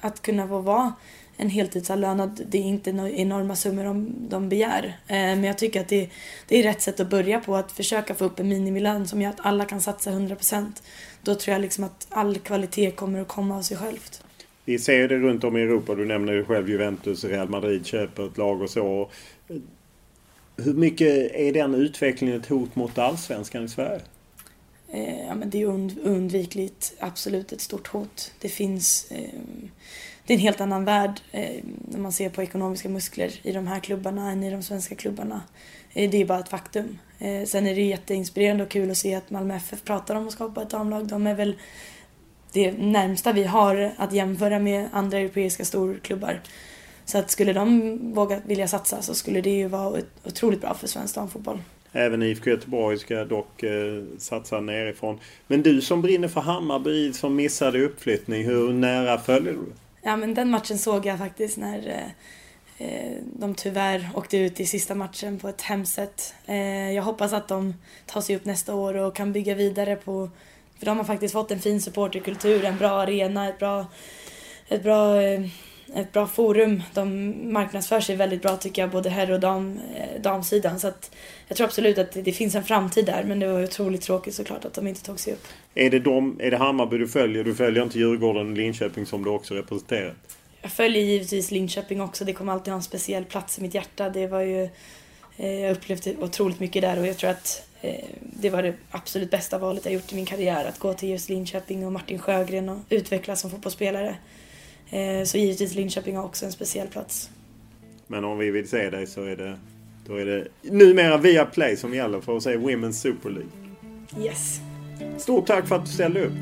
att kunna få vara en heltidsavlönad, det är inte några enorma summor de, de begär. Eh, men jag tycker att det, det är rätt sätt att börja på, att försöka få upp en minimilön som gör att alla kan satsa 100%. Då tror jag liksom att all kvalitet kommer att komma av sig självt. Vi ser det runt om i Europa. Du nämner ju själv Juventus, Real Madrid köper ett lag och så. Hur mycket är den utvecklingen ett hot mot allsvenskan i Sverige? Eh, ja, men det är undvikligt absolut ett stort hot. Det finns eh, det är en helt annan värld eh, när man ser på ekonomiska muskler i de här klubbarna än i de svenska klubbarna. Eh, det är bara ett faktum. Eh, sen är det jätteinspirerande och kul att se att Malmö FF pratar om att skapa ett damlag. De är väl det närmsta vi har att jämföra med andra europeiska storklubbar. Så att skulle de våga vilja satsa så skulle det ju vara otroligt bra för svensk damfotboll. Även IFK Göteborg ska dock eh, satsa nerifrån. Men du som brinner för Hammarby som missade uppflyttning, hur nära följer du? Ja men den matchen såg jag faktiskt när eh, eh de tyvärr åkte ut i sista matchen på ett hemskt sätt. Eh, jag hoppas att de tar sig upp nästa år och kan bygga vidare på för de har faktiskt fått en fin supporterkultur, en bra arena, ett bra, ett bra eh, ett bra forum. De marknadsför sig väldigt bra tycker jag, både herr och dam, eh, damsidan. Så att jag tror absolut att det finns en framtid där, men det var otroligt tråkigt såklart att de inte tog sig upp. Är det, de, är det Hammarby du följer? Du följer inte Djurgården och Linköping som du också representerat? Jag följer givetvis Linköping också. Det kommer alltid ha en speciell plats i mitt hjärta. Det var ju, eh, jag upplevde otroligt mycket där och jag tror att eh, det var det absolut bästa valet jag gjort i min karriär. Att gå till just Linköping och Martin Sjögren och utvecklas som fotbollsspelare. Eh, så givetvis Linköping har också en speciell plats. Men om vi vill se dig så är det, då är det numera via Play som gäller för att se Women's Super League. Yes. Stort tack för att du ställde upp.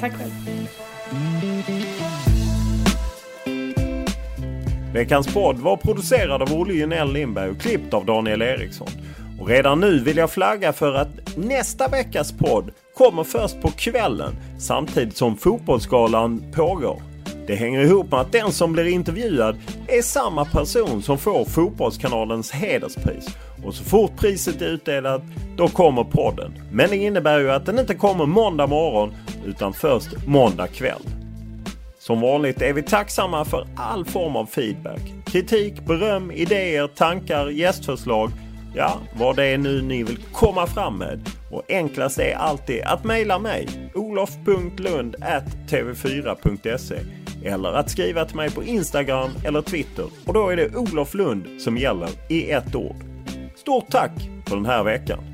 Tack själv. Veckans podd var producerad av Olle Junell Lindberg och klippt av Daniel Eriksson. Och redan nu vill jag flagga för att nästa veckas podd kommer först på kvällen samtidigt som Fotbollsgalan pågår. Det hänger ihop med att den som blir intervjuad är samma person som får Fotbollskanalens hederspris. Och så fort priset är utdelat, då kommer podden. Men det innebär ju att den inte kommer måndag morgon, utan först måndag kväll. Som vanligt är vi tacksamma för all form av feedback. Kritik, beröm, idéer, tankar, gästförslag. Ja, vad det är nu ni vill komma fram med. Och enklast är alltid att mejla mig, olof.lundtv4.se eller att skriva till mig på Instagram eller Twitter och då är det Olof Lund som gäller i ett ord. Stort tack för den här veckan!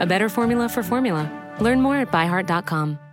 a better formula for formula. Learn more at byheart.com.